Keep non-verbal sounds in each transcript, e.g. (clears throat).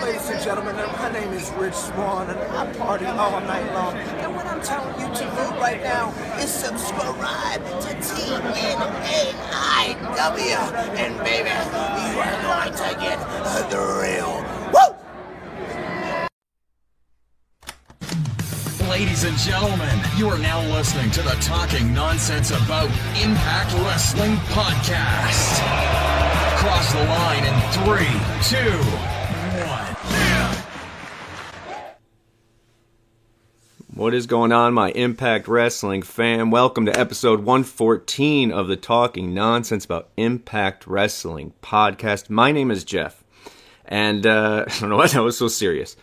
Ladies and gentlemen, my name is Rich Swann, and I party all night long. And what I'm telling you to do right now is subscribe to TNAIW. And baby, you are going to get the real. Woo! Ladies and gentlemen, you are now listening to the Talking Nonsense About Impact Wrestling podcast. The line in three, two, one. What is going on, my Impact Wrestling fan? Welcome to episode 114 of the Talking Nonsense About Impact Wrestling podcast. My name is Jeff, and uh, (laughs) I don't know why that was so serious.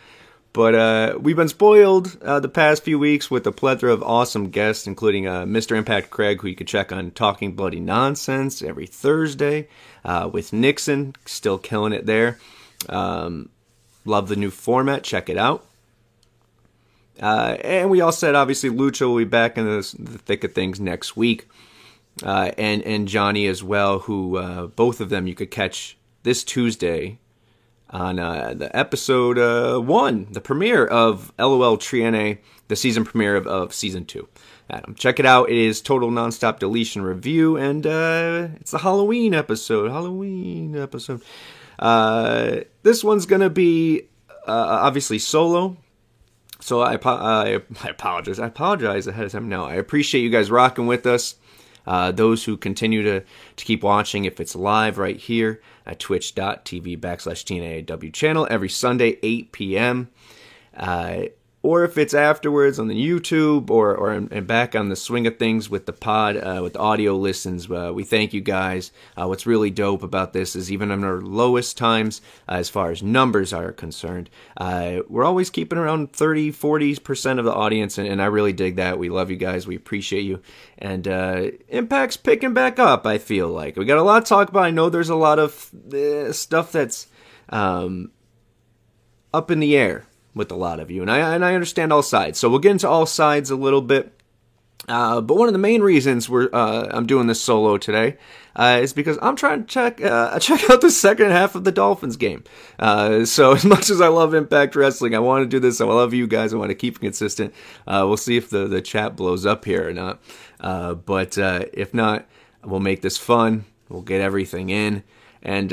But uh, we've been spoiled uh, the past few weeks with a plethora of awesome guests, including uh, Mr. Impact Craig, who you can check on Talking Bloody Nonsense every Thursday, uh, with Nixon, still killing it there. Um, love the new format, check it out. Uh, and we all said, obviously, Lucha will be back in the, the thick of things next week. Uh, and, and Johnny as well, who both of them you could catch this Tuesday on uh, the episode uh, one, the premiere of LOL Trienne, the season premiere of, of season two. Adam, check it out. It is total nonstop deletion review, and uh, it's the Halloween episode. Halloween episode. Uh, this one's gonna be uh, obviously solo. So I, I, I apologize. I apologize ahead of time. No, I appreciate you guys rocking with us. Uh, those who continue to, to keep watching, if it's live right here at twitch.tv backslash TNAW channel every Sunday, 8 p.m. Uh, or if it's afterwards on the YouTube or or and back on the swing of things with the pod uh, with the audio listens, uh, we thank you guys. Uh, what's really dope about this is even on our lowest times, uh, as far as numbers are concerned, uh, we're always keeping around 30, 40 percent of the audience, and, and, I really dig that. We love you guys. We appreciate you, and uh, Impact's picking back up. I feel like we got a lot to talk about. I know there's a lot of stuff that's um, up in the air with a lot of you, and I and I understand all sides. So we'll get into all sides a little bit. Uh, but one of the main reasons we're uh, I'm doing this solo today uh, is because I'm trying to check uh, (laughs) check out the second half of the Dolphins game. Uh, so (laughs) as much as I love Impact Wrestling, I want to do this. I love you guys. I want to keep consistent. Uh, we'll see if the the chat blows up here or not. but if not, we'll make this fun. We'll get everything in and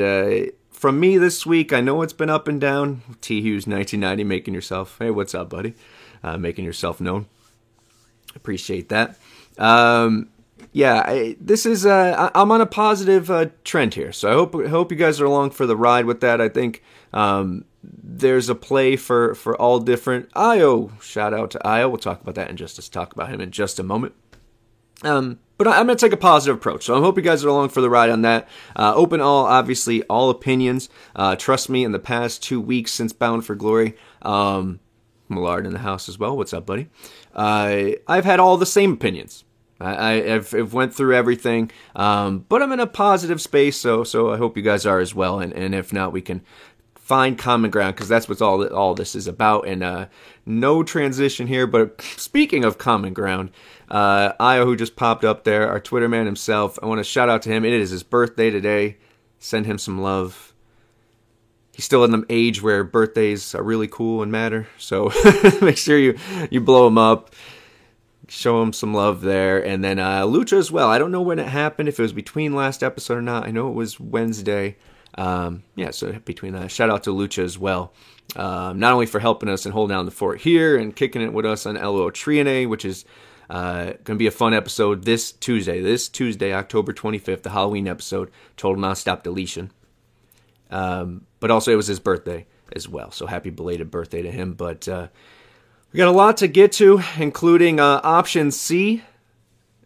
from me this week, I know it's been up and down. T Hughes 1990 making yourself, hey, what's up, buddy? Uh, making yourself known. Appreciate that. Um, yeah, I, this is uh, I, am on a positive uh, trend here, so I hope hope you guys are along for the ride with that. I think um, there's a play for for all different. Io, shout out to Io. We'll talk about that in just talk about him in just a moment. Um, but I'm going to take a positive approach. So I hope you guys are along for the ride on that. Uh, open all, obviously, all opinions. Uh, trust me, in the past two weeks since Bound for Glory, um, Millard in the house as well. What's up, buddy? Uh, I've had all the same opinions. I, have I've went through everything, um, but I'm in a positive space, so so I hope you guys are as well. And, and if not, we can find common ground because that's what all all this is about. And uh, no transition here, but speaking of common ground, uh, Io, who just popped up there, our Twitter man himself, I want to shout out to him. It is his birthday today. Send him some love. He's still in the age where birthdays are really cool and matter. So (laughs) make sure you, you blow him up. Show him some love there. And then uh, Lucha as well. I don't know when it happened, if it was between last episode or not. I know it was Wednesday. Um, yeah, so between that, shout out to Lucha as well. Um, not only for helping us and holding down the fort here and kicking it with us on LO Trienne, which is uh, going to be a fun episode this Tuesday. This Tuesday, October 25th, the Halloween episode, Total Nonstop Deletion. Um, but also, it was his birthday as well. So happy belated birthday to him. But uh, we got a lot to get to, including uh, option C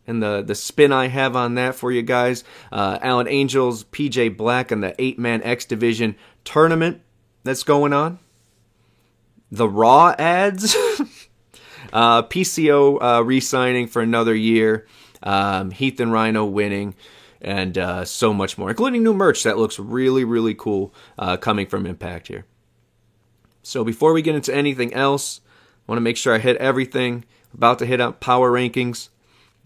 and the, the spin I have on that for you guys. Uh, Alan Angels, PJ Black, and the eight man X Division tournament that's going on. The Raw ads. (laughs) Uh, PCO uh, re signing for another year. Um, Heath and Rhino winning. And uh, so much more, including new merch that looks really, really cool uh, coming from Impact here. So before we get into anything else, I want to make sure I hit everything. About to hit up power rankings.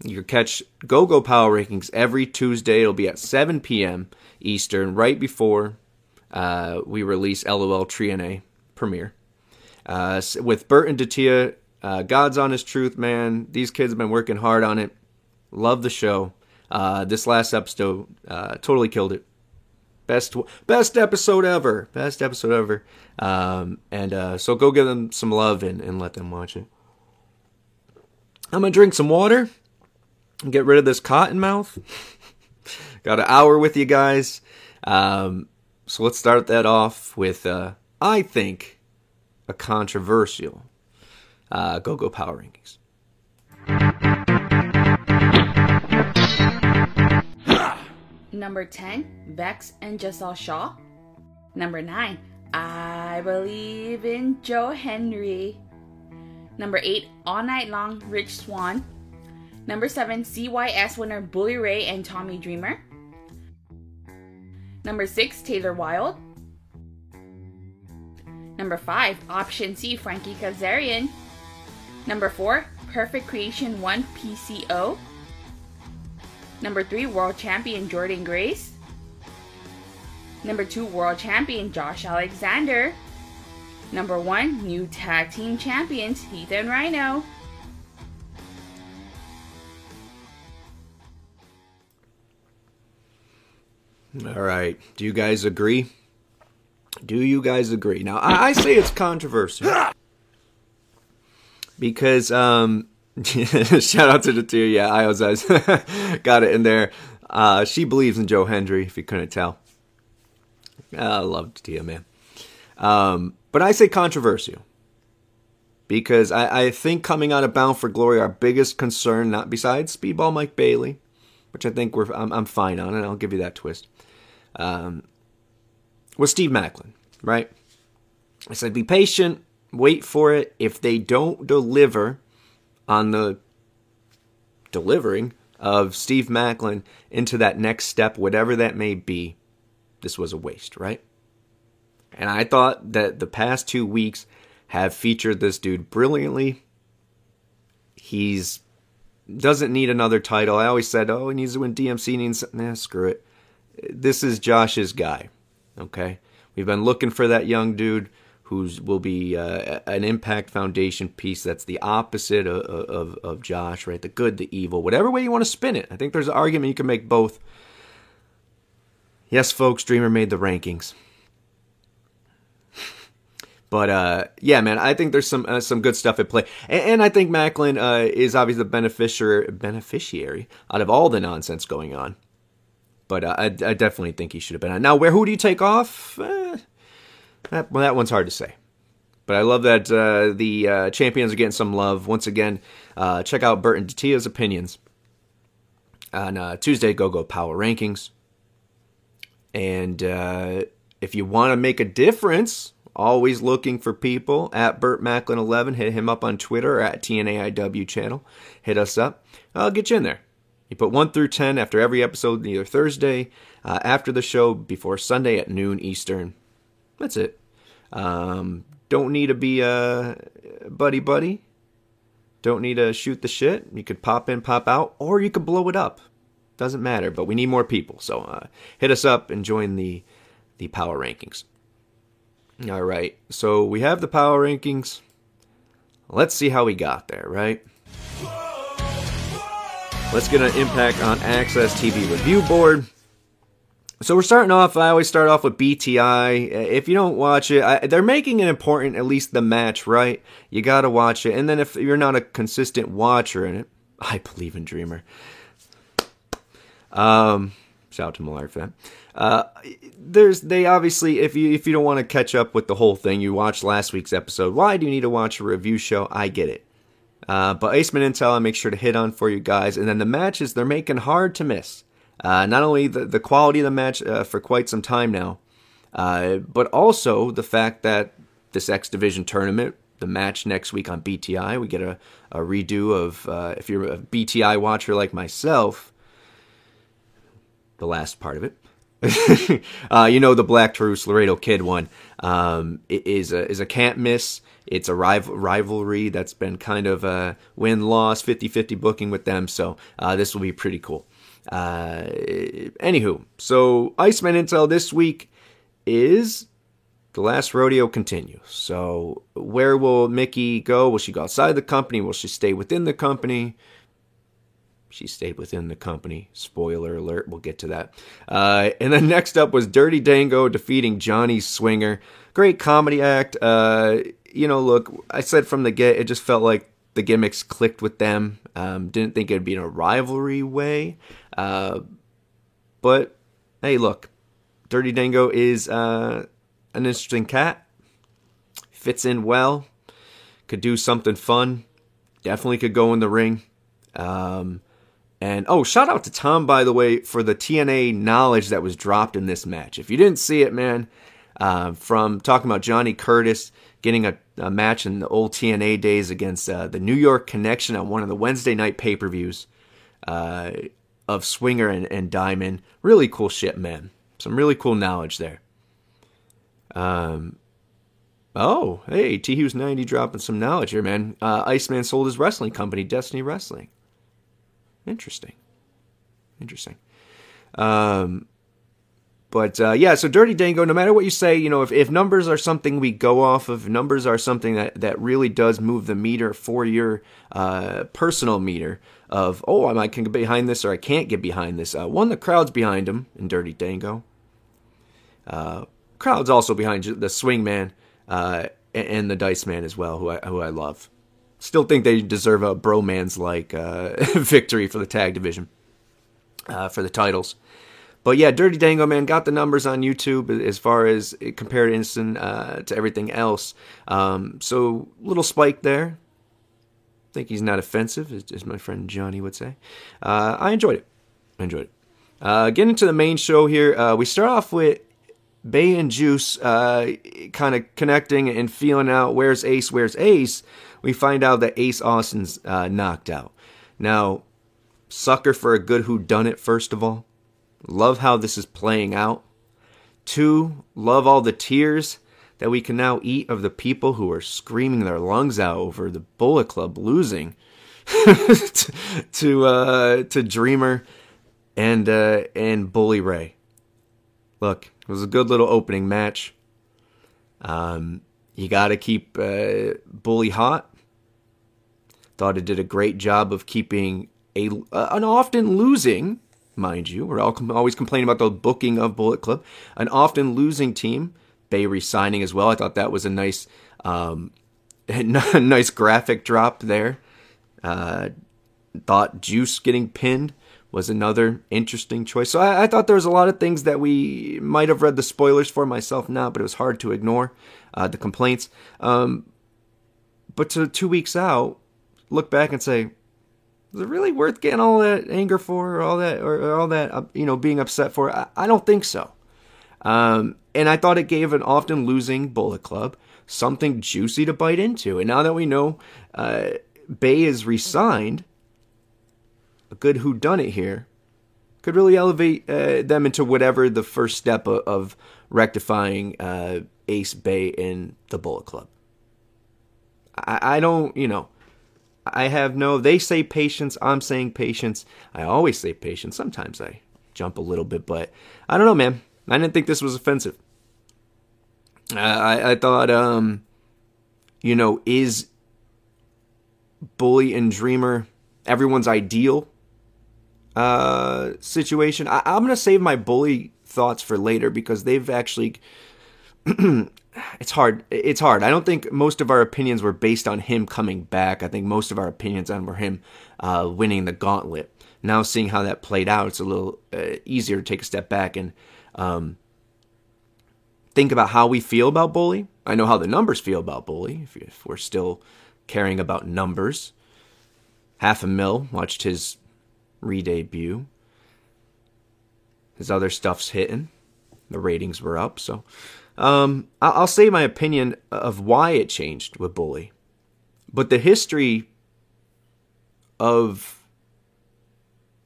You can catch Go Go Power Rankings every Tuesday. It'll be at 7 p.m. Eastern, right before uh, we release LOL TriNA premiere uh, with Bert and Datia. Uh, God's honest truth, man. These kids have been working hard on it. Love the show. Uh, this last episode uh, totally killed it. Best best episode ever. Best episode ever. Um, and uh, so go give them some love and, and let them watch it. I'm gonna drink some water and get rid of this cotton mouth. (laughs) Got an hour with you guys. Um, so let's start that off with uh, I think a controversial uh, Go Go Power Rankings. Number 10, Vex and Gisele Shaw. Number 9, I Believe in Joe Hendry. Number 8, All Night Long, Rich Swann. Number 7, CYS winner Bully Ray and Tommy Dreamer. Number 6, Taylor Wilde. Number 5, Option C, Frankie Kazarian. Number 4, Perfect Creation 1 PCO. Number 3, World Champion Jordynne Grace. Number 2, World Champion Josh Alexander. Number 1, New Tag Team Champions Heath and Rhino. All right. Do you guys agree? Do you guys agree? Now, I, I say it's controversial. Because, um, (laughs) shout out to the two. Yeah, I was, (laughs) got it in there. Uh, she believes in Joe Hendry, if you couldn't tell. I love Tia, man. Um, but I say controversial. Because I, I think coming out of Bound for Glory, our biggest concern, not besides Speedball Mike Bailey, which I think we're I'm, I'm fine on, and I'll give you that twist, um, was Steve Maclin, right? I said, be patient, wait for it. If they don't deliver on the delivering of Steve Maclin into that next step, whatever that may be, this was a waste, right? And I thought that the past two weeks have featured this dude brilliantly. He's doesn't need another title. I always said, oh, he needs to win DMC. Needs nah, screw it. This is Josh's guy. Okay, we've been looking for that young dude who's will be uh, an Impact Foundation piece that's the opposite of, of, of Josh, right? The good, the evil, whatever way you want to spin it. I think there's an argument you can make both. Yes, folks, Dreamer made the rankings. (laughs) But uh, yeah, man, I think there's some uh, some good stuff at play, and, and I think Maclin uh, is obviously the beneficiary beneficiary out of all the nonsense going on. But uh, I, I, definitely think he should have been. Now, where who do you take off? Eh, that well, that one's hard to say. But I love that uh, the uh, champions are getting some love once again. check out Burton Datia's opinions on Tuesday. Go Go Power Rankings, and if you want to make a difference Always looking for people at Burt Macklin 11. Hit him up on Twitter at TNAIW channel. Hit us up. I'll get you in there. You put 1 through 10 after every episode, either Thursday, uh, after the show, before Sunday at noon Eastern. That's it. Um, don't need to be a buddy buddy. Don't need to shoot the shit. You could pop in, pop out, or you could blow it up. Doesn't matter, but we need more people. So uh, hit us up and join the the power rankings. All right, so we have the power rankings. Let's see how we got there, right? Let's get an impact on Access TV Review Board. So we're starting off. I always start off with BTI. If you don't watch it, I, they're making it important. At least the match, right? You got to watch it. And then if you're not a consistent watcher in it, (laughs) I believe in Dreamer. Um, shout out to Millard for that. Uh, there's they obviously if you if you don't want to catch up with the whole thing, you watched last week's episode. Why do you need to watch a review show? I get it. Uh, but Iceman Intel, I make sure to hit on for you guys. And then the matches they're making hard to miss. Uh, not only the the quality of the match uh, for quite some time now, uh, but also the fact that this X Division tournament, the match next week on BTI, we get a, a redo of uh, if you're a BTI watcher like myself, the last part of it. (laughs) uh, you know the Black Taurus Laredo Kid one um, is a is a can't miss. It's a rival, rivalry that's been kind of a win loss 50-50 booking with them. So uh, this will be pretty cool. Uh, anywho, so Iceman Intel this week is the last rodeo continues. So, where will Mickie go? Will she go outside the company? Will she stay within the company? She stayed within the company. Spoiler alert, we'll get to that. Uh, and then (laughs) next up was Dirty Dango defeating Johnny Swinger. Great comedy act. Uh, you know, look, I said from the get, it just felt like the gimmicks clicked with them. Um, didn't think it'd be in a rivalry way. Uh, but hey, look, Dirty Dango is uh, an interesting cat. Fits in well. Could do something fun. Definitely could go in the ring. Um, and oh, shout out to Tom, by the way, for the TNA knowledge that was dropped in this match. If you didn't see it, man, uh, from talking about Johnny Curtis getting a, a, match in the old TNA days against uh, the New York Connection on one of the Wednesday night pay per views uh, of Swinger and, and Diamond. Really cool shit, man. Some really cool knowledge there. Um, oh, hey, T Hughes 90 dropping some knowledge here, man. Uh, Iceman sold his wrestling company, Destiny Wrestling. Interesting. Interesting. Um, but uh, yeah, so Dirty Dango, no matter what you say, you know, if, if numbers are something we go off of, numbers are something that, that really does move the meter for your uh, personal meter of, oh, I can get behind this or I can't get behind this. Uh, one, the crowd's behind him in Dirty Dango. Uh, crowd's also behind the Swing Man uh, and the Dice Man as well, who I, who I love still think they deserve a bromance like uh, (laughs) victory for the tag division uh, for the titles. But yeah, Dirty Dango Man got the numbers on YouTube as far as compared instant uh, to everything else. Um, so little spike there. Think he's not offensive, as, as my friend Johnny would say. Uh, I enjoyed it. I enjoyed it. Uh, getting to the main show here, uh, we start off with Bey and Juice uh, kind of connecting and feeling out where's Ace, where's Ace we find out that Ace Austin's uh, knocked out. Now, sucker for a good who done it. First of all, love how this is playing out. Two, love all the tears that we can now eat of the people who are screaming their lungs out over the Bullet Club losing (laughs) to uh, to Dreamer and uh, and Bully Ray. Look, it was a good little opening match. Um, you got to keep uh, Bully hot. Thought it did a great job of keeping a uh, an often losing, mind you. We're all com- always complaining about the booking of Bullet Club, an often losing team. Bey resigning as well. I thought that was a nice, um, (laughs) (laughs) nice graphic drop there. Uh, thought Juice getting pinned was another interesting choice. So I, I, thought there was a lot of things that we might have read the spoilers for myself now, but it was hard to ignore uh, the complaints. Um, but to two weeks out, look back and say, is it really worth getting all that anger for, or all that, or, or all that, uh, you know, being upset for? I, I don't think so. Um, and I thought it gave an often losing Bullet Club something juicy to bite into. And now that we know uh, Bey is resigned, a good who done it here could really elevate uh, them into whatever the first step of, of rectifying uh, Ace Bey in the Bullet Club. I, I don't, you know, I have no. They say patience. I'm saying patience. I always say patience. Sometimes I jump a little bit, but I don't know, man. I didn't think this was offensive. I, I thought, um, you know, is Bully and Dreamer everyone's ideal uh, situation. I, am gonna save my bully thoughts for later because they've actually. (clears throat) it's hard. It's hard. I don't think most of our opinions were based on him coming back. I think most of our opinions on were him uh, winning the gauntlet. Now seeing how that played out, it's a little uh, easier to take a step back and um, think about how we feel about Bully. I know how the numbers feel about Bully. If, if we're still caring about numbers, half a mil watched his re-debut. His other stuff's hitting. The ratings were up, so um, I'll say my opinion of why it changed with Bully, but the history of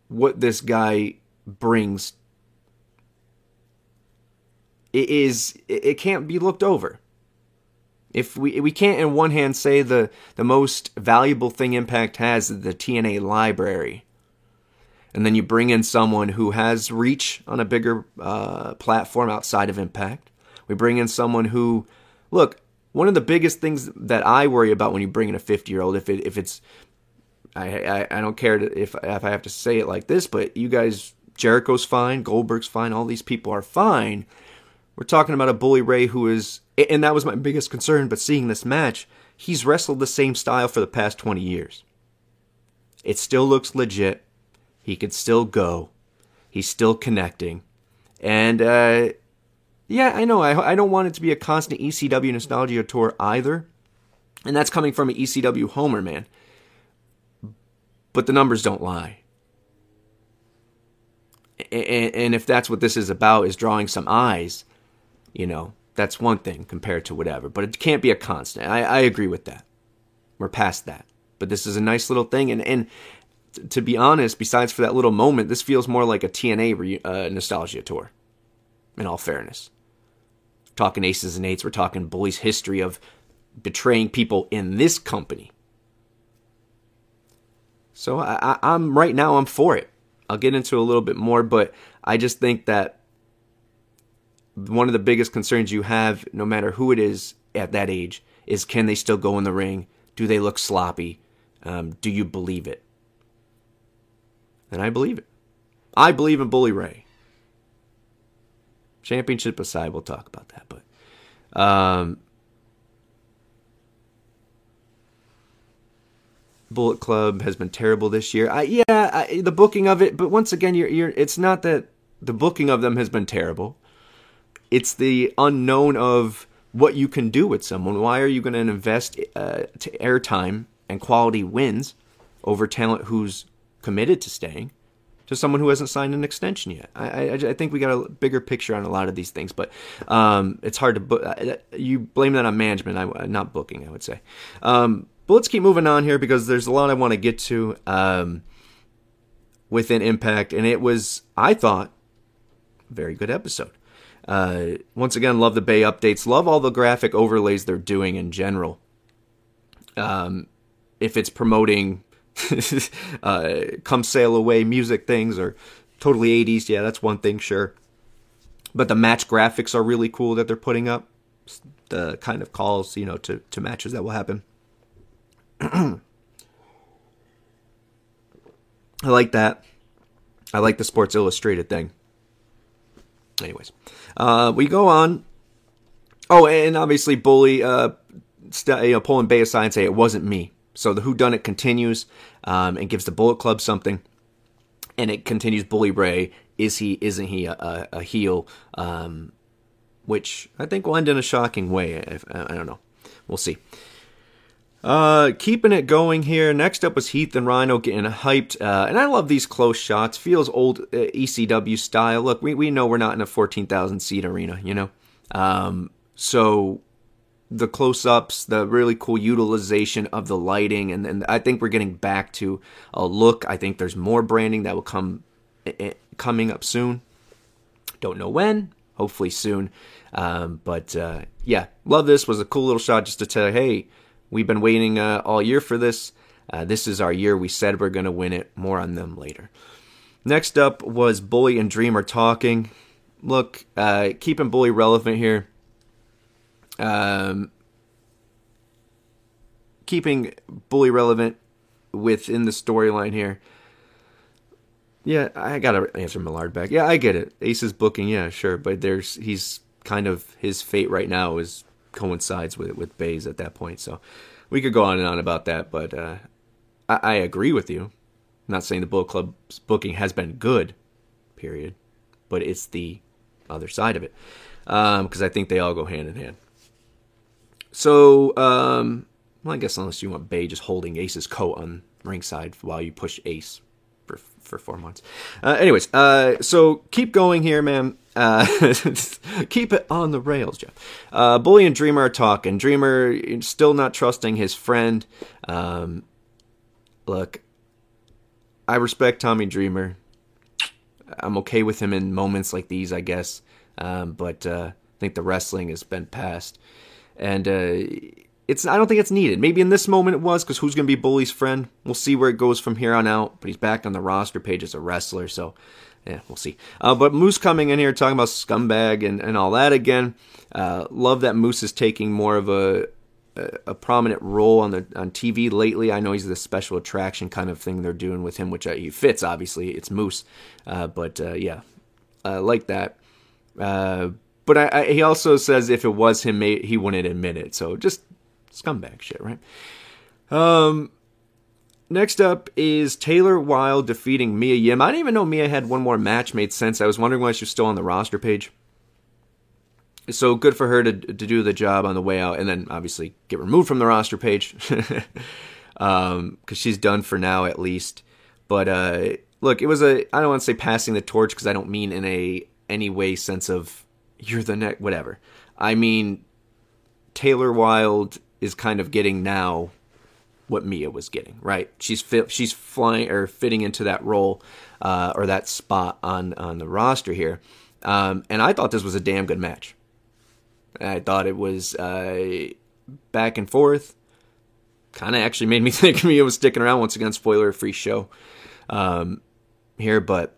what this guy brings it is it can't be looked over. If we we can't in one hand say the the most valuable thing Impact has is the TNA library, and then you bring in someone who has reach on a bigger uh, platform outside of Impact, We bring in someone who, look, one of the biggest things that I worry about when you bring in a 50 year old, if it if it's, I, I I don't care if if I have to say it like this, but you guys, Jericho's fine, Goldberg's fine, all these people are fine. We're talking about a Bully Ray who is, and that was my biggest concern. But seeing this match, he's wrestled the same style for the past 20 years. It still looks legit. He could still go. He's still connecting. And uh, yeah, I know. I, I don't want it to be a constant ECW nostalgia tour either. And that's coming from an ECW homer, man. But the numbers don't lie. And, and if that's what this is about, is drawing some eyes, you know, that's one thing compared to whatever. But it can't be a constant. I, I agree with that. We're past that. But this is a nice little thing. And, and to be honest, besides for that little moment, this feels more like a TNA re, uh, nostalgia tour. In all fairness, talking aces and eights, we're talking Bully's history of betraying people in this company. So I, am right now. I'm for it. I'll get into a little bit more, but I just think that one of the biggest concerns you have, no matter who it is at that age, is can they still go in the ring? Do they look sloppy? Um, do you believe it? And I believe it. I believe in Bully Ray. Championship aside, we'll talk about that. But um, Bullet Club has been terrible this year. I, yeah, I, the booking of it, but once again, you're, you're, it's not that the booking of them has been terrible. It's the unknown of what you can do with someone. Why are you going to invest uh, airtime and quality wins over talent who's committed to staying? to someone who hasn't signed an extension yet. I, I, I, think we got a bigger picture on a lot of these things, but um, it's hard to book. Uh, you blame that on management, I, not booking, I would say. Um, but let's keep moving on here because there's a lot I want to get to um, within Impact, and it was, I thought, very good episode. Uh, once again, love the Bey updates. Love all the graphic overlays they're doing in general. Um, if it's promoting (laughs) uh, come sail away music things or totally 80s, yeah, that's one thing, sure. But the match graphics are really cool that they're putting up. The kind of calls, you know, to, to matches that will happen. (clears throat) I like that. I like the Sports Illustrated thing. Anyways, uh, we go on. Oh, and obviously, Bully, uh, st- you know, pulling Bey aside and say it wasn't me. So the Who Done It continues um, and gives the Bullet Club something, and it continues. Bully Ray is he? Isn't he a, a, a heel? Um, which I think will end in a shocking way. If, I don't know. We'll see. Uh, keeping it going here. Next up was Heath and Rhino getting hyped, uh, and I love these close shots. Feels old uh, ECW style. Look, we we know we're not in a fourteen thousand seat arena, you know. Um, so the close ups, the really cool utilization of the lighting, and, and I think we're getting back to a look. I think there's more branding that will come coming up soon. Don't know when. Hopefully soon. Um, but uh, yeah, love this. Was a cool little shot just to tell hey, we've been waiting uh, all year for this. Uh, this is our year. We said we're going to win it. More on them later. Next up was Bully and Dreamer talking. Look, uh, keeping Bully relevant here um, keeping Bully relevant within the storyline here. Yeah, I gotta answer Millard back. Yeah, I get it. Ace's booking, yeah, sure, but there's he's kind of his fate right now is coincides with with Bey's at that point. So we could go on and on about that, but uh, I, I agree with you. I'm not saying the Bullet Club's booking has been good, period, but it's the other side of it because um, I think they all go hand in hand. So, um, well, I guess unless you want Bey just holding Ace's coat on ringside while you push Ace for for four months. Uh, anyways, uh, so keep going here, man. Uh, (laughs) keep it on the rails, Jeff. Uh, Bully and Dreamer are talking. Dreamer still not trusting his friend. Um, look, I respect Tommy Dreamer. I'm okay with him in moments like these, I guess. Um, but uh, I think the wrestling has been past and uh, it's I don't think it's needed. Maybe in this moment it was because who's going to be Bully's friend? We'll see where it goes from here on out. But he's back on the roster page as a wrestler, so yeah, we'll see. Uh, but Moose coming in here talking about scumbag and, and all that again. Uh, love that Moose is taking more of a, a, prominent role on the on TV lately. I know he's the special attraction kind of thing they're doing with him, which uh, he fits. Obviously, it's Moose, uh, but uh, yeah, I like that. Uh, but I, I, he also says if it was him, he wouldn't admit it. So just scumbag shit, right? Um, Next up is Taylor Wilde defeating Mia Yim. I didn't even know Mia had one more match made sense. I was wondering why she was still on the roster page. So good for her to to do the job on the way out, and then obviously get removed from the roster page because (laughs) um, she's done for now at least. But uh, look, it was a I don't want to say passing the torch because I don't mean in a any way sense of you're the next whatever. I mean Taylor Wilde is kind of getting now what Mia was getting, right? She's fit, she's flying or fitting into that role uh, or that spot on on the roster here, um, and I thought this was a damn good match. I thought it was uh, back and forth. Kind of actually made me (laughs) think Mia was sticking around once again. Spoiler free show um, here, but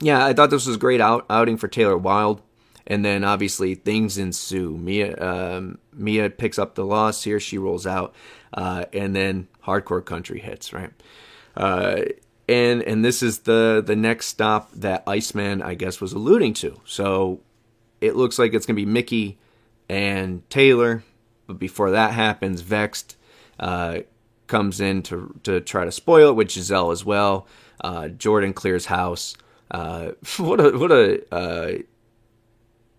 yeah, I thought this was a great out, outing for Taylor Wilde. And then obviously things ensue. Mia um, Mia picks up the loss here. She rolls out, uh, and then hardcore country hits right. Uh, and and this is the the next stop that Iceman I guess was alluding to. So it looks like it's gonna be Mickie and Taylor, but before that happens, Vexed uh, comes in to to try to spoil it with Gisele as well. Uh, Jordynne clears house. Uh, (laughs) what a what a uh,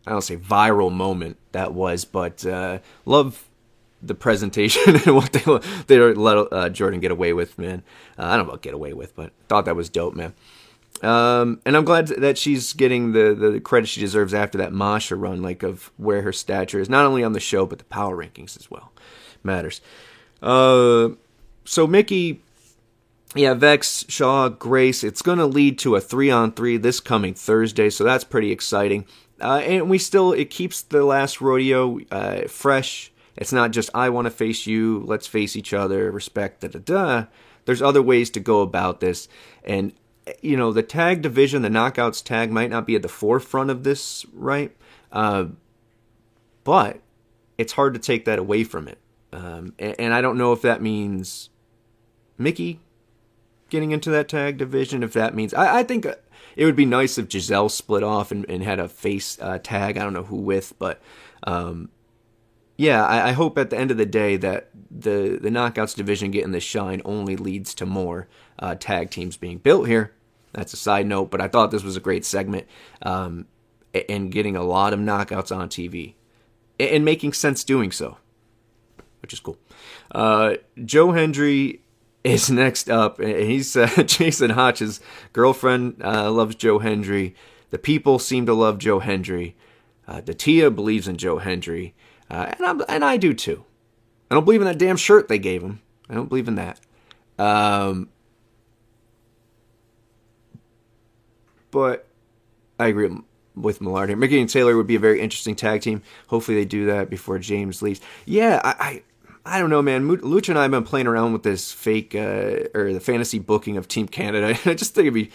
I don't say viral moment that was, but uh, love the presentation (laughs) and what they they let uh, Jordynne get away with, man. Uh, I don't know about get away with, but thought that was dope, man. Um, and I'm glad that she's getting the, the credit she deserves after that Masha run, like of where her stature is, not only on the show but the power rankings as well, matters. Uh, so Mickie, yeah, Vex, Shaw, Grace. It's going to lead to a three on three this coming Thursday, so that's pretty exciting. Uh, and we still it keeps the last rodeo uh, fresh. It's not just I want to face you, let's face each other, respect, da da da. There's other ways to go about this, and you know the tag division, the knockouts tag might not be at the forefront of this, right? Uh, but it's hard to take that away from it, um, and, and I don't know if that means Mickie getting into that tag division. If that means I, I think it would be nice if Gisele split off and, and had a face uh, tag. I don't know who with, but um, yeah, I, I, hope at the end of the day that the the knockouts division getting the shine only leads to more uh, tag teams being built here. That's a side note, but I thought this was a great segment um, and getting a lot of knockouts on TV and making sense doing so, which is cool. Uh, Joe Hendry is next up. He's (laughs) uh, Jason Hotch's girlfriend uh, loves Joe Hendry. The people seem to love Joe Hendry. Uh, Datia believes in Joe Hendry, uh, and, and I do too. I don't believe in that damn shirt they gave him. I don't believe in that. Um, but I agree with Millard here. Mickie and Taylor would be a very interesting tag team. Hopefully they do that before James leaves. Yeah, I don't know, man. Lucha and I have been playing around with this fake uh, or the fantasy booking of Team Canada. (laughs) I just think it'd be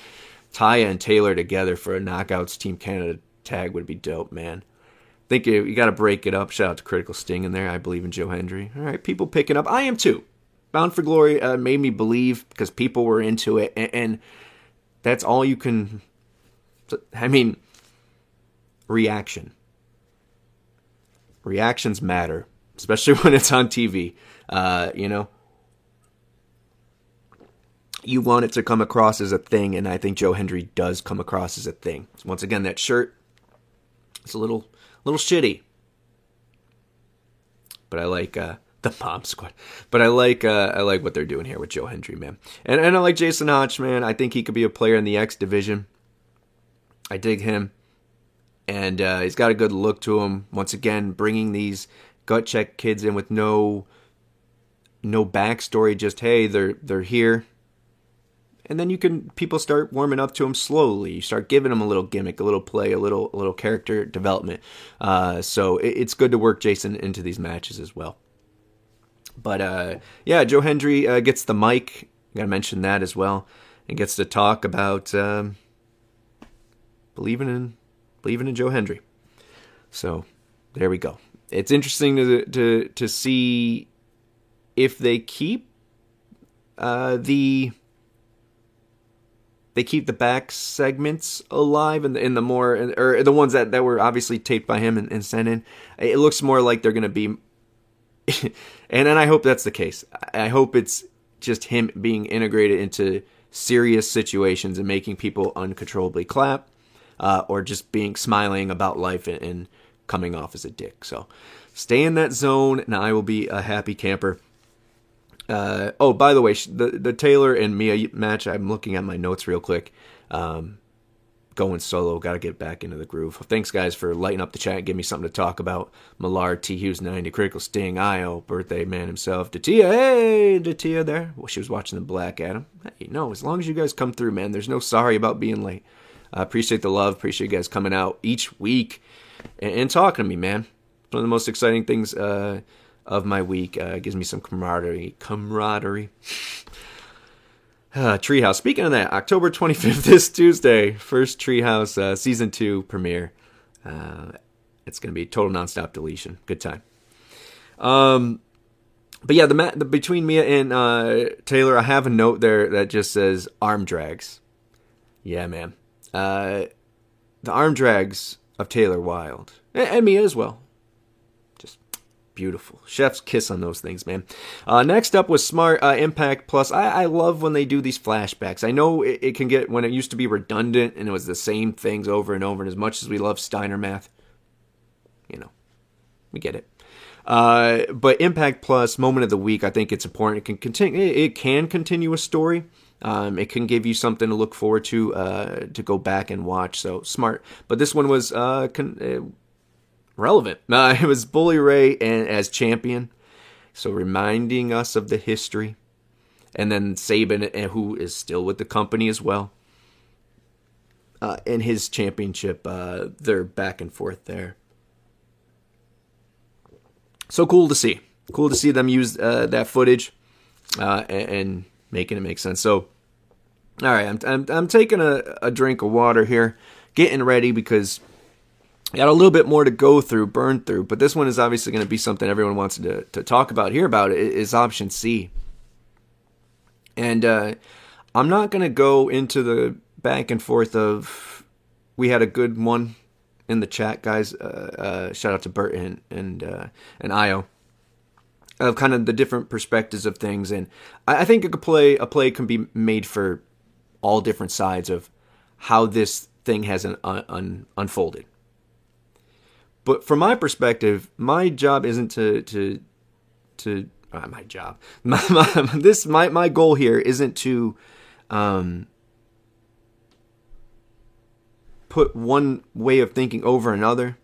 Taya and Taylor together for a Knockouts Team Canada tag would be dope, man. I think you, you got to break it up. Shout out to Critical Sting in there. I believe in Joe Hendry. All right, people picking up. I am too. Bound for Glory uh, made me believe because people were into it, and, and that's all you can. I mean, reaction. Reactions matter especially (laughs) when it's on TV. Uh, you know, you want it to come across as a thing, and I think Joe Hendry does come across as a thing. Once again, that shirt, it's a little, little shitty, but I like uh, the Mom Squad. But I like, uh, I like what they're doing here with Joe Hendry, man, and and I like Jason Hotch, man. I think he could be a player in the X division. I dig him and uh, he's got a good look to him. Once again, bringing these gut check kids in with no no backstory. Just hey, they're they're here, and then you can people start warming up to them slowly. You start giving them a little gimmick, a little play, a little a little character development. Uh, so it, it's good to work Jason into these matches as well. But uh, yeah, Joe Hendry uh, gets the mic. Got to mention that as well, and gets to talk about um, believing in believing in Joe Hendry. So there we go. It's interesting to to to see if they keep uh, the they keep the back segments alive and in, the more or the ones that, that were obviously taped by him and, and sent in. It looks more like they're going to be, (laughs) and and I hope that's the case. I hope it's just him being integrated into serious situations and making people uncontrollably clap, uh, or just being smiling about life and, and coming off as a dick. So stay in that zone, and I will be a happy camper. Uh, oh, by the way, the the Taylor and Mia match. I'm looking at my notes real quick. Um, going solo. Got to get back into the groove. Thanks, guys, for lighting up the chat. Give me something to talk about. Millard, T. Hughes, 90, Critical Sting, Io, Birthday Man himself, Datia. Hey, Datia there. Well, she was watching the Black Adam. Hey, no, as long as you guys come through, man, there's no sorry about being late. I uh, appreciate the love. Appreciate you guys coming out each week and, and talking to me, man. One of the most exciting things uh, of my week. Uh, gives me some camaraderie. Camaraderie. Uh, (sighs) Treehouse. Speaking of that, October 25th, (laughs) this Tuesday, first Treehouse uh, season two premiere. Uh, it's going to be total nonstop deletion. Good time. Um, but yeah, the, the between Mia and uh, Taylor, I have a note there that just says arm drags. Yeah, man. Uh, the arm drags of Taylor Wilde and, Mia as well Just beautiful. Chef's kiss on those things, man. Uh, next up was Smart uh, Impact Plus. I, I, love when they do these flashbacks. I know it, it, can get when it used to be redundant and it was the same things over and over. And as much as we love Steiner math, you know, we get it. Uh, but Impact Plus Moment of the Week, I think it's important. It can continue. It can continue a story. Um, it can give you something to look forward to uh, to go back and watch. So smart. But this one was uh, con- relevant. (laughs) Uh, it was Bully Ray and, as champion, so reminding us of the history. And then Sabin, uh, who is still with the company as well. Uh, in his championship, uh, they're back and forth there. So cool to see. Cool to see them use uh, that footage uh, and, and, making it make sense. So, all right, I'm, I'm, I'm taking a, a drink of water here, getting ready because I got a little bit more to go through, burn through, but this one is obviously going to be something everyone wants to, to talk about, hear about, is option C. And uh, I'm not going to go into the back and forth of, we had a good one in the chat, guys. Uh, uh, shout out to Bert and, and, uh, and Io. Of kind of the different perspectives of things, and I, I think a play a play can be made for all different sides of how this thing has an, un, unfolded but from my perspective, my job isn't to to to uh, my job. (laughs) My, my, this my my goal here isn't to um, put one way of thinking over another.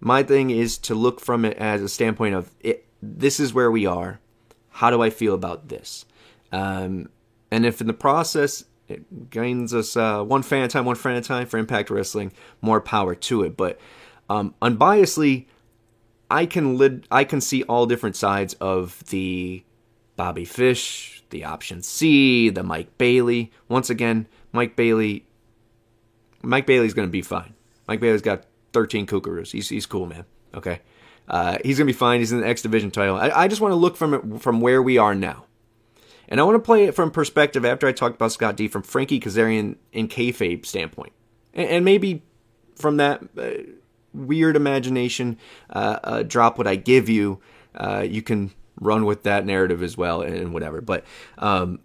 My thing is to look from it as a standpoint of it. This is where we are. How do I feel about this? Um, and if in the process it gains us uh, one fan at a time, one friend at a time for Impact Wrestling, more power to it. But um, unbiasedly, I can lid, I can see all different sides of the Bobby Fish, the option C, the Mike Bailey. Once again, Mike Bailey. Mike Bailey's going to be fine. Mike Bailey's got 13 Kookaroos. He's he's cool, man. Okay, uh, he's going to be fine. He's in the X Division title. I, I just want to look from from where we are now. And I want to play it from perspective after I talked about Scott D from Frankie Kazarian in kayfabe standpoint, and, and maybe from that uh, weird imagination uh, uh, drop what I give you, uh, you can run with that narrative as well and whatever. But um,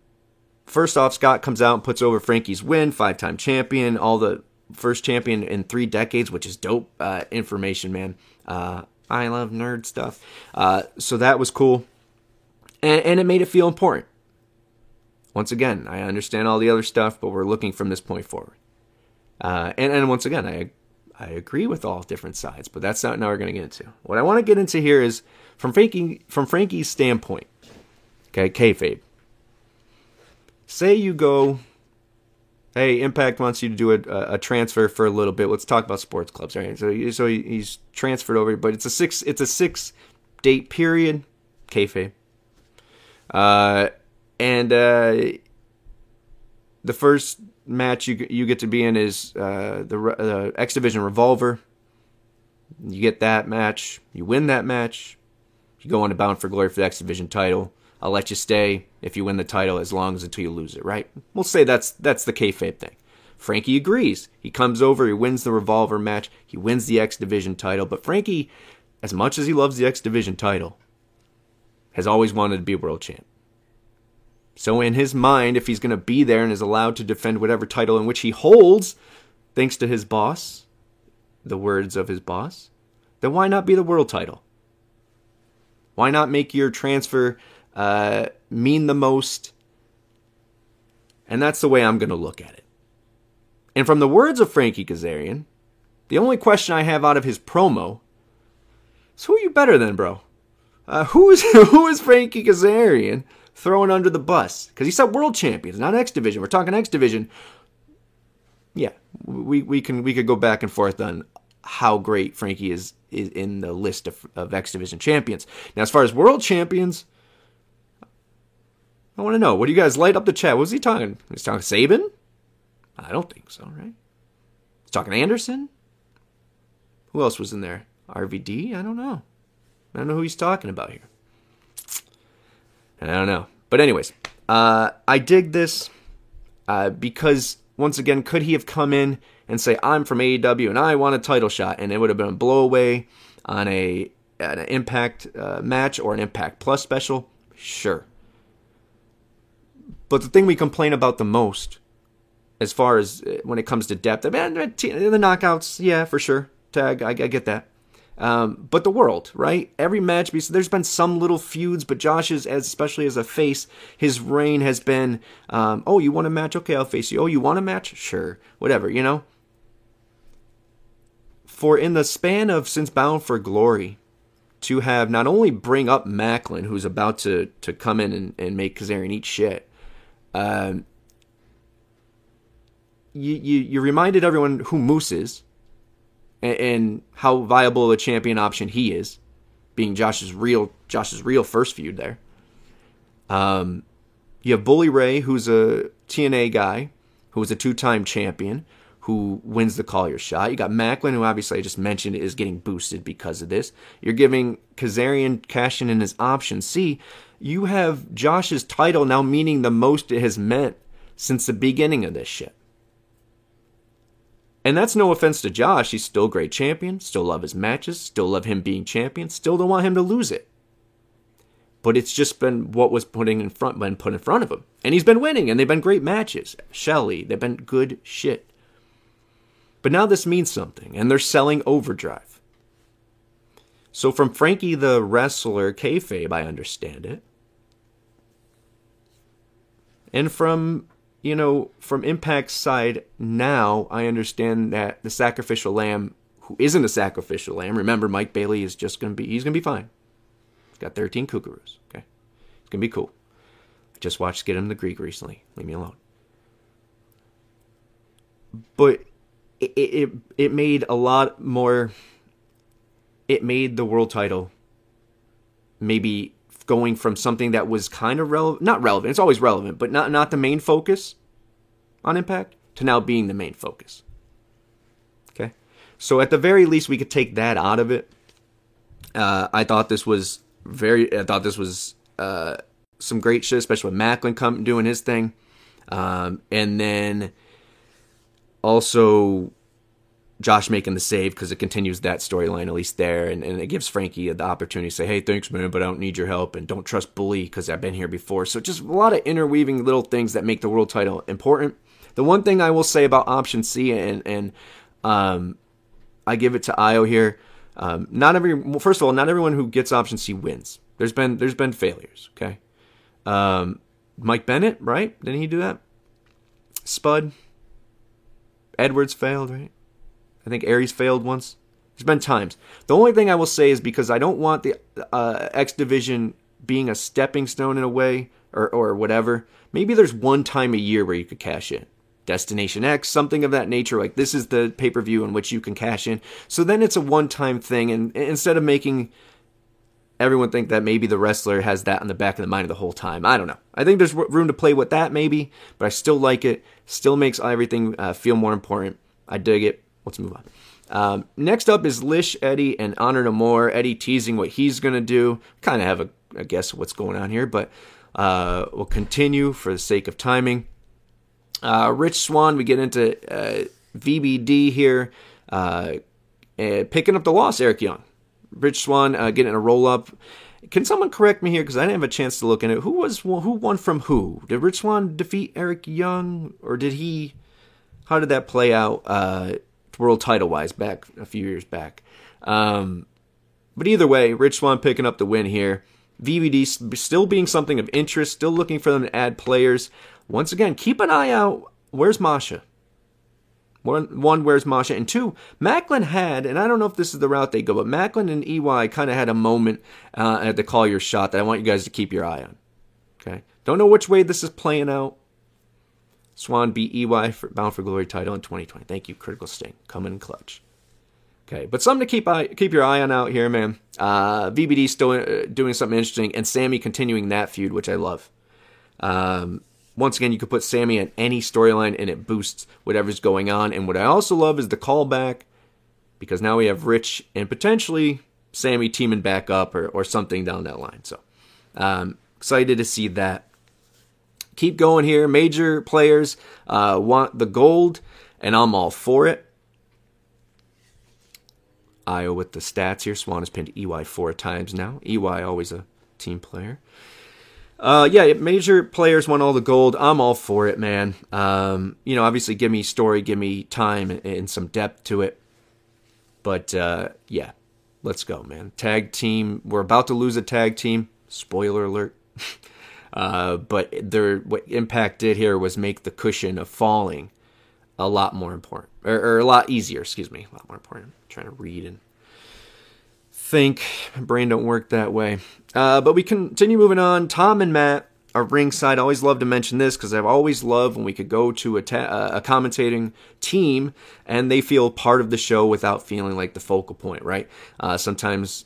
first off, Scott comes out and puts over Frankie's win, five time champion, all the first champion in three decades, which is dope uh, information, man. Uh, I love nerd stuff. So that was cool. And, and it made it feel important. Once again, I understand all the other stuff, but we're looking from this point forward. Uh, and, and once again, I I agree with all different sides, but that's not now we're going to get into. What I want to get into here is from Frankie from Frankie's standpoint. Okay, kayfabe. Say you go, hey, Impact wants you to do a, a transfer for a little bit. Let's talk about sports clubs, right? So, so he's transferred over, but it's a six it's a six date period, kayfabe. Uh, and uh, the first match you you get to be in is uh, the uh, X Division Revolver. You get that match. You win that match. You go on to Bound for Glory for the X Division title. I'll let you stay if you win the title as long as until you lose it, right? We'll say that's that's the kayfabe thing. Frankie agrees. He comes over, he wins the revolver match, he wins the X Division title. But Frankie, as much as he loves the X Division title, has always wanted to be world champ. So in his mind, if he's going to be there and is allowed to defend whatever title in which he holds, thanks to his boss, the words of his boss, then why not be the world title? Why not make your transfer uh, mean the most? And that's the way I'm going to look at it. And from the words of Frankie Kazarian, the only question I have out of his promo is who are you better than, bro? Uh, who is (laughs) who is Frankie Kazarian throwing under the bus? Because he said world champions, not X Division. We're talking X Division. Yeah, we, we can we could go back and forth on how great Frankie is, is in the list of, of X Division champions. Now, as far as world champions, I want to know. What do you guys light up the chat? What was he talking? He's talking Sabin? I don't think so, right? He's talking Anderson? Who else was in there? RVD? I don't know. I don't know who he's talking about here. I don't know. But anyways, uh, I dig this uh, because once again, could he have come in and say, "I'm from AEW and I want a title shot," and it would have been a blowaway on a an Impact uh, match or an Impact Plus special? Sure. But the thing we complain about the most, as far as uh, when it comes to depth, I mean, the knockouts, yeah, for sure. Tag, I, I get that. Um, but the world, right? Every match, there's been some little feuds, but Josh's, as especially as a face, his reign has been, um, oh, you want a match? Okay, I'll face you. Oh, you want a match? Sure, whatever, you know. For in the span of since Bound for Glory, to have not only bring up Maclin, who's about to to come in and, and make Kazarian eat shit, um, you, you you reminded everyone who Moose is and, and how viable a champion option he is, being Josh's real Josh's real first feud there. Um, you have Bully Ray, who's a TNA guy, who was a two-time champion, who wins the Call Your shot. You got Maclin, who obviously I just mentioned is getting boosted because of this. You're giving Kazarian cashing in his option. See, you have Josh's title now meaning the most it has meant since the beginning of this shit. And that's no offense to Josh. He's still great champion. Still love his matches. Still love him being champion. Still don't want him to lose it. But it's just been what was putting in front been put in front of him. And he's been winning and they've been great matches. Shelly, they've been good shit. But now this means something, and they're selling overdrive. So from Frankie the wrestler kayfabe, I understand it. And from you know, from Impact's side now, I understand that the sacrificial lamb, who isn't a sacrificial lamb, remember Mike Bailey is just gonna be he's gonna be fine. He's got 13 kookaroos. Okay, it's gonna be cool. I just watched Get Him the Greek recently. Leave me alone. But it, it it made a lot more. It made the world title maybe going from something that was kind of relevant, not relevant, it's always relevant, but not, not the main focus on Impact, to now being the main focus. Okay? So at the very least, we could take that out of it. Uh, I thought this was very, I thought this was uh, some great shit, especially with Maclin come, doing his thing. Um, and then also Josh making the save because it continues that storyline at least there, and, and it gives Frankie the opportunity to say, "Hey, thanks, man, but I don't need your help, and don't trust Bully because I've been here before." So just a lot of interweaving little things that make the world title important. The one thing I will say about Option C, and and um, I give it to Io here. Um, not every well, first of all, not everyone who gets Option C wins. There's been there's been failures. Okay, um, Mike Bennett, right? Didn't he do that? Spud. Edwards failed, right? I think Aries failed once. There's been times. The only thing I will say is because I don't want the uh, X Division being a stepping stone in a way or, or whatever. Maybe there's one time a year where you could cash in. Destination X, something of that nature. Like this is the pay per view in which you can cash in. So then it's a one time thing. And instead of making everyone think that maybe the wrestler has that in the back of the mind the whole time. I don't know. I think there's room to play with that maybe, but I still like it. Still makes everything uh, feel more important. I dig it. Let's move on. Um, next up is Lish Eddie and Honor No More. Eddie teasing what he's gonna do. Kind of have a, a guess what's going on here, but uh, we'll continue for the sake of timing. Uh, Rich Swann, we get into uh, VVD here, uh, picking up the loss. Eric Young, Rich Swann uh, getting a roll up. Can someone correct me here because I didn't have a chance to look in it? Who was who won from who? Did Rich Swann defeat Eric Young, or did he? How did that play out? World title wise back a few years back. Um, but either way, Rich Swann picking up the win here. VVD still being something of interest, still looking for them to add players. Once again, keep an eye out. Where's Masha? One, one, where's Masha? And two, Maclin had, and I don't know if this is the route they go, but Maclin and EY kind of had a moment uh, at the call your shot that I want you guys to keep your eye on. Okay, don't know which way this is playing out. Swann beat EY for Bound for Glory title in 2020. Thank you, Critical Sting, coming in clutch. Okay, but something to keep eye, keep your eye on out here, man. Uh, VVD still uh, doing something interesting, and Sammy continuing that feud, which I love. Um, once again, you could put Sammy in any storyline, and it boosts whatever's going on. And what I also love is the callback, because now we have Rich and potentially Sammy teaming back up or, or something down that line. So, um, excited to see that keep going here. Major players uh, want the gold, and I'm all for it. Io with the stats here. Swann has pinned EY four times now. EY always a team player. Uh, yeah, major players want all the gold. I'm all for it, man. Um, you know, obviously, give me story, give me time, and, and some depth to it. But uh, yeah, let's go, man. Tag team. We're about to lose a tag team. Spoiler alert. (laughs) Uh, but their what Impact did here was make the cushion of falling a lot more important, or, or a lot easier. Excuse me, a lot more important. I'm trying to read and think. My brain don't work that way. Uh, but we continue moving on. Tom and Matt are ringside. I always love to mention this because I've always loved when we could go to a, ta- a commentating team and they feel part of the show without feeling like the focal point, right? Uh, sometimes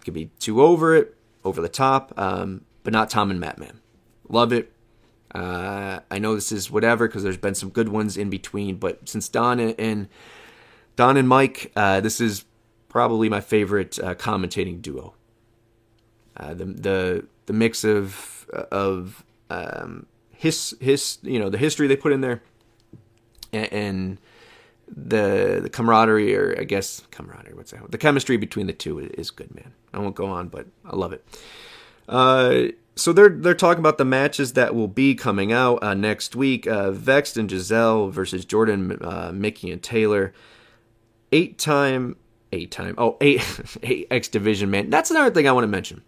it could be too over it, over the top. Um, but not Tom and Matt, man. Love it. Uh, I know this is whatever because there's been some good ones in between, but since Don and, Don and Mike, uh, this is probably my favorite uh, commentating duo. Uh, the the the mix of of um, his his you know the history they put in there, and, and the the camaraderie or I guess camaraderie what's that the chemistry between the two is good, man. I won't go on, but I love it. Uh, so they're they're talking about the matches that will be coming out uh, next week. Uh, Vexed and Gisele versus Jordynne, uh, Mickie, and Taylor. Eight time, eight time. Oh, eight (laughs) eight X Division man. That's another thing I want to mention.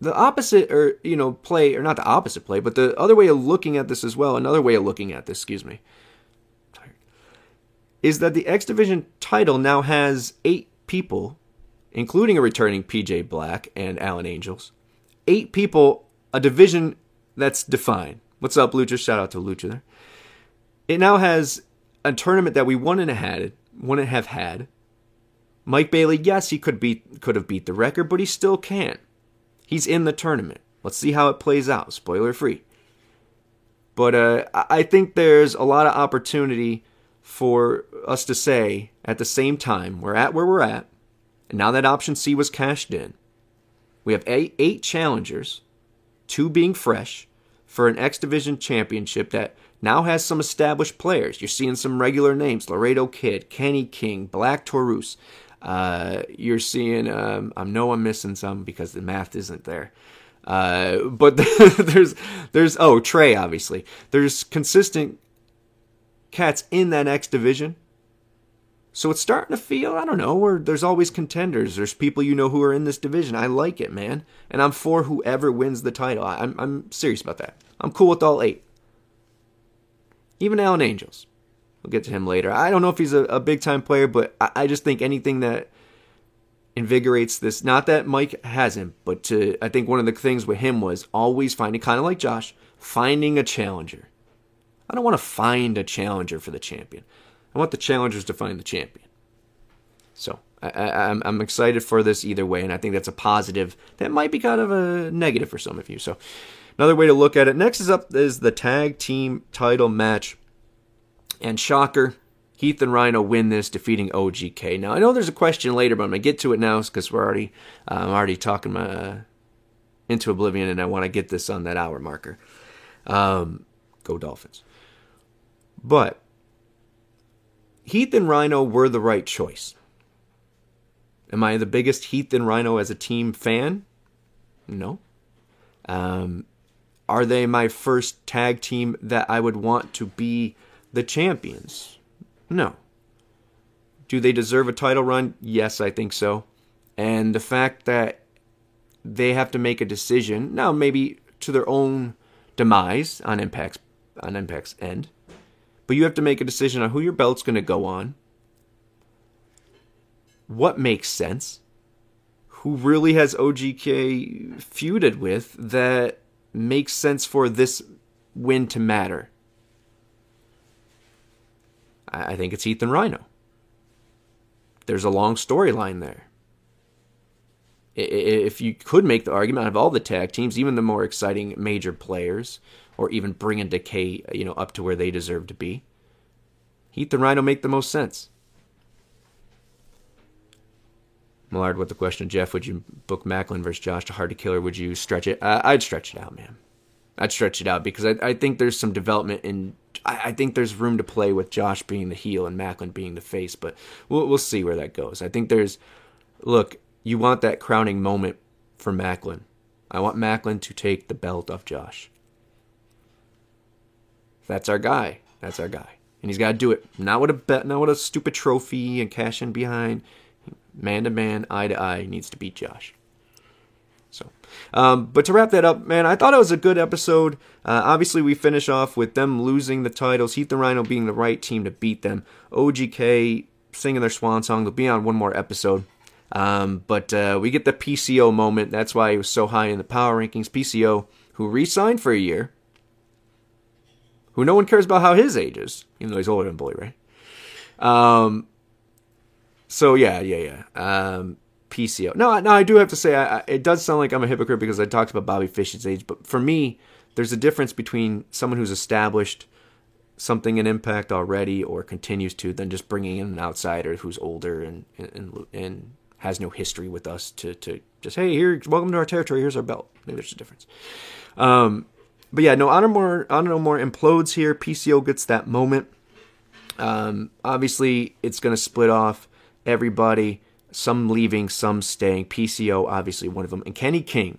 The opposite, or you know, play, or not the opposite play, but the other way of looking at this as well. Another way of looking at this, excuse me, is that the X Division title now has eight people including a returning PJ Black and Alan Angels. Eight people, a division that's defined. What's up, Lucha? Shout out to Lucha there. It now has a tournament that we wouldn't have had, wouldn't have had. Mike Bailey, yes, he could beat could have beat the record, but he still can't. He's in the tournament. Let's see how it plays out. Spoiler free. But uh, I think there's a lot of opportunity for us to say at the same time we're at where we're at and now that option C was cashed in, we have eight, eight challengers, two being fresh, for an X Division championship that now has some established players. You're seeing some regular names Laredo Kid, Kenny King, Black Taurus. Uh, you're seeing, um, I know I'm missing some because the math isn't there. Uh, but (laughs) there's, there's, oh, Trey, obviously. There's consistent cats in that X Division so it's starting to feel, I don't know, where there's always contenders. There's people you know who are in this division. I like it, man. And I'm for whoever wins the title. I'm, I'm serious about that. I'm cool with all eight. Even Alan Angels. We'll get to him later. I don't know if he's a, a big time player, but I, I just think anything that invigorates this, not that Mike hasn't, but to, I think one of the things with him was always finding, kind of like Josh, finding a challenger. I don't want to find a challenger for the champion. I want the challengers to find the champion. So I, I'm I'm excited for this either way, and I think that's a positive. That might be kind of a negative for some of you. So another way to look at it. Next is up is the tag team title match, and shocker, Heath and Rhino win this, defeating OGK. Now I know there's a question later, but I'm gonna get to it now because we're already uh, I'm already talking my, uh, into oblivion, and I want to get this on that hour marker. Um, go Dolphins. But Heath and Rhino were the right choice. Am I the biggest Heath and Rhino as a team fan? No. Um, are they my first tag team that I would want to be the champions? No. Do they deserve a title run? Yes, I think so. And the fact that they have to make a decision, now maybe to their own demise on Impact's on Impact's end, but you have to make a decision on who your belt's going to go on. What makes sense? Who really has OGK feuded with that makes sense for this win to matter? I think it's Heath and Rhino. There's a long storyline there. If you could make the argument of all the tag teams, even the more exciting major players, or even bringing Decay, you know, up to where they deserve to be, Heath and Rhino make the most sense. Millard with the question, Jeff, would you book Maclin versus Josh to hard to kill, or would you stretch it? Uh, I'd stretch it out, man. I'd stretch it out because I, I think there's some development in. I, I, think there's room to play with Josh being the heel and Maclin being the face, but we'll we'll see where that goes. I think there's. Look, you want that crowning moment for Maclin. I want Maclin to take the belt off Josh. That's our guy. That's our guy, and he's got to do it. Not with a bet, not with a stupid trophy and cash in behind. Man to man, eye to eye, needs to beat Josh. So, um, but to wrap that up, man, I thought it was a good episode. Uh, obviously, we finish off with them losing the titles, Heath and Rhino being the right team to beat them, OGK singing their swan song. They'll be on one more episode. Um, but uh, we get the PCO moment. That's why he was so high in the power rankings. PCO, who re signed for a year, who no one cares about how his age is, even though he's older than Bully Ray. Um, so, yeah, yeah, yeah. Um, PCO. No, no, I do have to say, I, I, it does sound like I'm a hypocrite because I talked about Bobby Fish's age, but for me, there's a difference between someone who's established something in Impact already or continues to than just bringing in an outsider who's older and and, and has no history with us to to just hey here welcome to our territory here's our belt. I think there's a difference. Um, but yeah, no honor more honor no more implodes here. PCO gets that moment. Um, obviously, it's going to split off everybody some leaving, some staying. PCO, obviously, one of them. And Kenny King,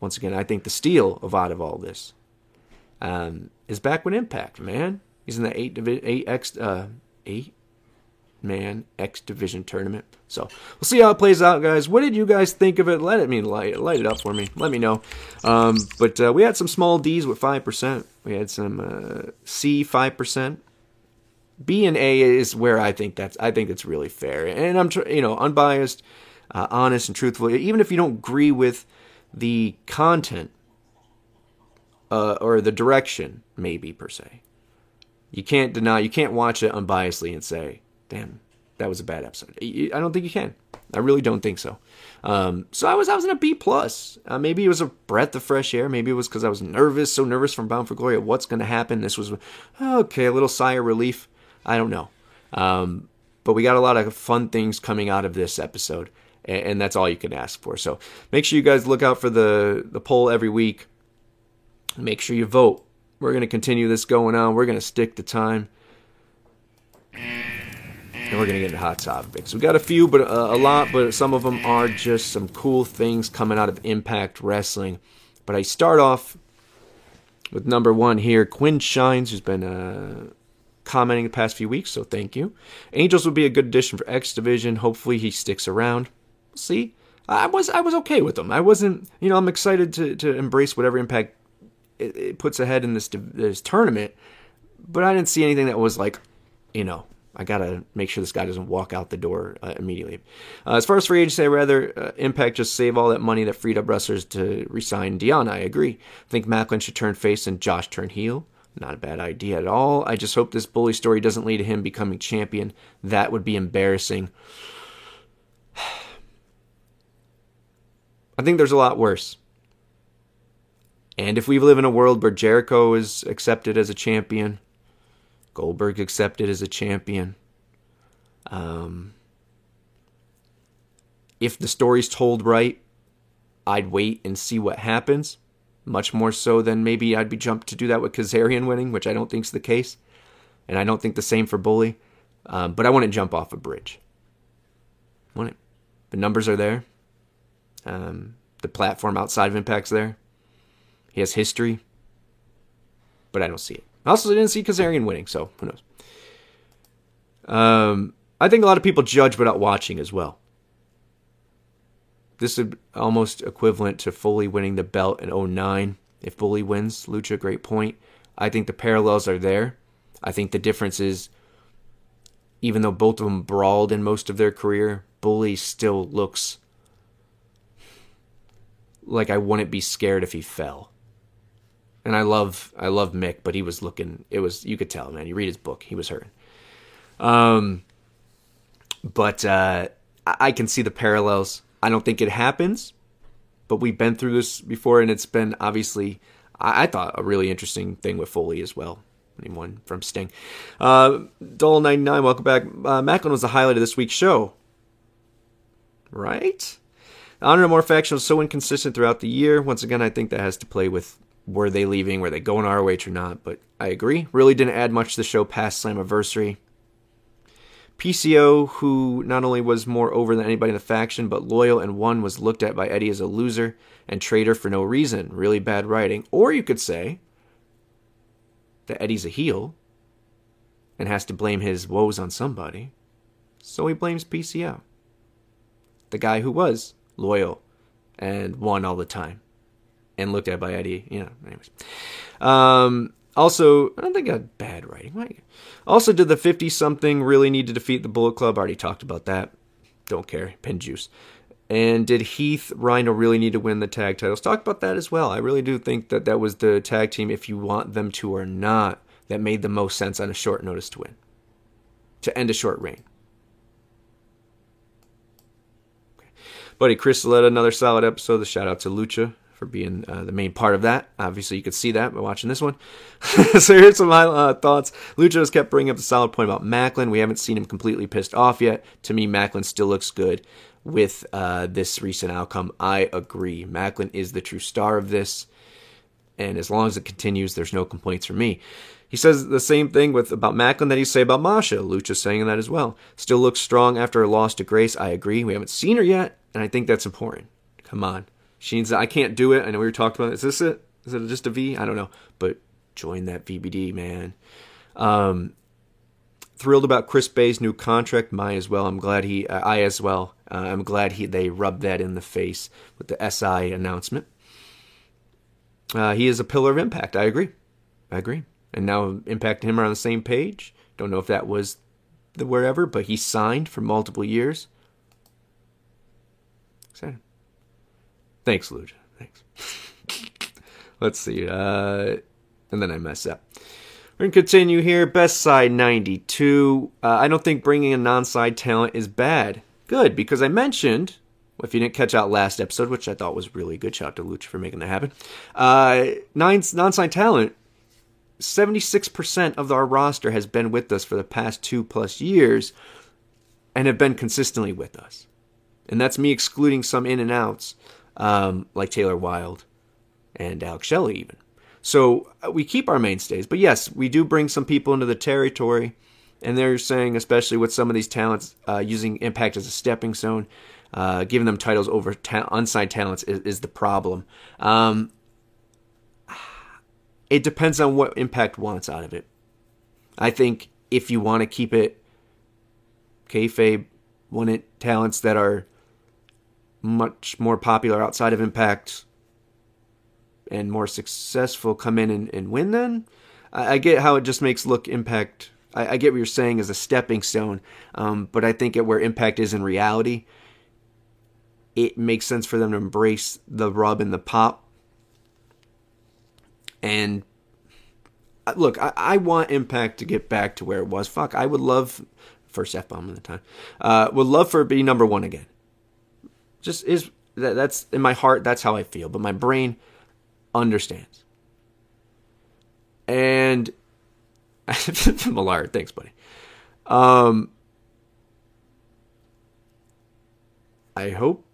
once again, I think the steal of out of all this, um, is back with Impact, man. He's in the eight divi- eight X uh, eight man X division tournament. So we'll see how it plays out, guys. What did you guys think of it? Let it me light light it up for me. Let me know. Um, but uh, we had some small D's with five percent. We had some uh, C five percent. B and A is where I think that's I think it's really fair, and I'm you know unbiased, uh, honest, and truthful. Even if you don't agree with the content uh, or the direction, maybe per se, you can't deny. You can't watch it unbiasedly and say, "Damn, that was a bad episode." I don't think you can. I really don't think so. Um, so I was I was in a B plus. Uh, maybe it was a breath of fresh air. Maybe it was because I was nervous, so nervous from Bound for Glory. What's going to happen? This was okay, a little sigh of relief. I don't know. Um, but we got a lot of fun things coming out of this episode, and, and, that's all you can ask for. So make sure you guys look out for the, the poll every week. Make sure you vote. We're going to continue this going on. We're going to stick to time. And we're going to get into hot topics. We got a few, but uh, a lot, but some of them are just some cool things coming out of Impact Wrestling. But I start off with number one here Quinn Shines, who's been uh, commenting the past few weeks, so thank you. Angels would be a good addition for X Division. Hopefully he sticks around. see. I was I was okay with him. I wasn't, you know, I'm excited to to embrace whatever impact it, it puts ahead in this this tournament, but I didn't see anything that was like, you know, I gotta make sure this guy doesn't walk out the door uh, immediately. Uh, as far as free agency, I'd rather uh, Impact just save all that money that freed up wrestlers to resign Dion. I agree. I think Maclin should turn face and Josh turn heel. Not a bad idea at all. I just hope this bully story doesn't lead to him becoming champion. That would be embarrassing. (sighs) I think there's a lot worse. And if we live in a world where Jericho is accepted as a champion, Goldberg accepted as a champion, um, if the story's told right, I'd wait and see what happens. Much more so than maybe I'd be jumped to do that with Kazarian winning, which I don't think's the case. And I don't think the same for Bully. Um, but I wouldn't jump off a bridge. Wouldn't. The numbers are there. Um, the platform outside of Impact's there. He has history. But I don't see it. I also didn't see Kazarian winning, so who knows. Um, I think a lot of people judge without watching as well. This is almost equivalent to Foley winning the belt in 09. If Bully wins, Lucha, great point. I think the parallels are there. I think the difference is, even though both of them brawled in most of their career, Bully still looks like I wouldn't be scared if he fell. And I love I love Mick, but he was looking it was you could tell, man. You read his book, he was hurting. Um but uh I can see the parallels. I don't think it happens, but we've been through this before, and it's been obviously, I, I thought, a really interesting thing with Foley as well. Anyone from Sting. Uh, Dull99, welcome back. Uh, Macklin was the highlight of this week's show. Right? The Honor No More faction was so inconsistent throughout the year. Once again, I think that has to play with were they leaving, were they going ROH or not, but I agree. Really didn't add much to the show past Slammiversary. PCO, who not only was more over than anybody in the faction, but loyal and won, was looked at by Eddie as a loser and traitor for no reason. Really bad writing. Or you could say that Eddie's a heel and has to blame his woes on somebody. So he blames PCO. The guy who was loyal and won all the time and looked at by Eddie. You know, anyways. Um, also, I don't think I had bad writing. Also, did the 50 something really need to defeat the Bullet Club? Already talked about that. Don't care. Pin juice. And did Heath Rhino really need to win the tag titles? Talk about that as well. I really do think that that was the tag team, if you want them to or not, that made the most sense on a short notice to win, to end a short reign. Okay. Buddy Chris led another solid episode. The shout out to Lucha for being uh, the main part of that. Obviously, you could see that by watching this one. (laughs) so here's some uh, thoughts. Has kept bringing up the solid point about Maclin. We haven't seen him completely pissed off yet. To me, Maclin still looks good with uh, this recent outcome. I agree. Maclin is the true star of this, and as long as it continues, there's no complaints from me. He says the same thing with about Maclin that he say about Masha. Lucha saying that as well. Still looks strong after a loss to Grace. I agree. We haven't seen her yet, and I think that's important. Come on. She needs. I can't do it. I know we were talking about. Is this it? Is it just a V? I don't know. But join that VVD, man. Um, thrilled about Chris Bey's new contract. My as well. I'm glad he. Uh, I as well. Uh, I'm glad he. They rubbed that in the face with the SI announcement. Uh, he is a pillar of impact. I agree. I agree. And now Impact and him are on the same page. Don't know if that was the wherever, but he signed for multiple years. Excited. Thanks, Lucha. Thanks. (laughs) Let's see. Uh, and then I mess up. We're going to continue here. Best side 92. Uh, I don't think bringing a non side talent is bad. Good, because I mentioned, if you didn't catch out last episode, which I thought was really good, shout out to Lucha for making that happen. Uh, non side talent, 76% of our roster has been with us for the past two plus years and have been consistently with us. And that's me excluding some in and outs um, like Taylor Wilde and Alex Shelley, even. So uh, we keep our mainstays, but yes, we do bring some people into the territory, and they're saying, especially with some of these talents, uh, using Impact as a stepping stone, uh, giving them titles over ta- unsigned talents is, is the problem. Um, it depends on what Impact wants out of it. I think if you want to keep it kayfabe, want it talents that are much more popular outside of Impact and more successful come in and, and win then. I, I, get how it just makes look Impact. I, I get what you're saying as a stepping stone, um, but I think at where Impact is in reality, it makes sense for them to embrace the rub and the pop. And look, I, I want Impact to get back to where it was. Fuck, I would love first f bomb of the time. Uh, would love for it to be number one again. Just is that, that's in my heart. That's how I feel, but my brain understands. And (laughs) Millard, thanks, buddy. Um, I hope.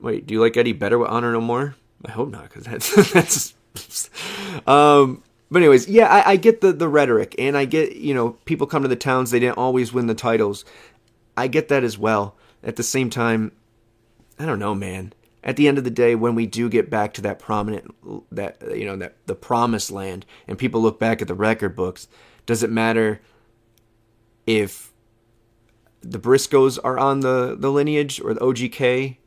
Wait, do you like Eddie better with Honor No More? I hope not, because that's (laughs) that's. um, but anyways, yeah, I, I get the the rhetoric, and I get you know people come to the towns they didn't always win the titles. I get that as well. At the same time, I don't know, man. At the end of the day, when we do get back to that prominent, that you know, that the promised land, and people look back at the record books, does it matter if the Briscoes are on the the lineage or the OGK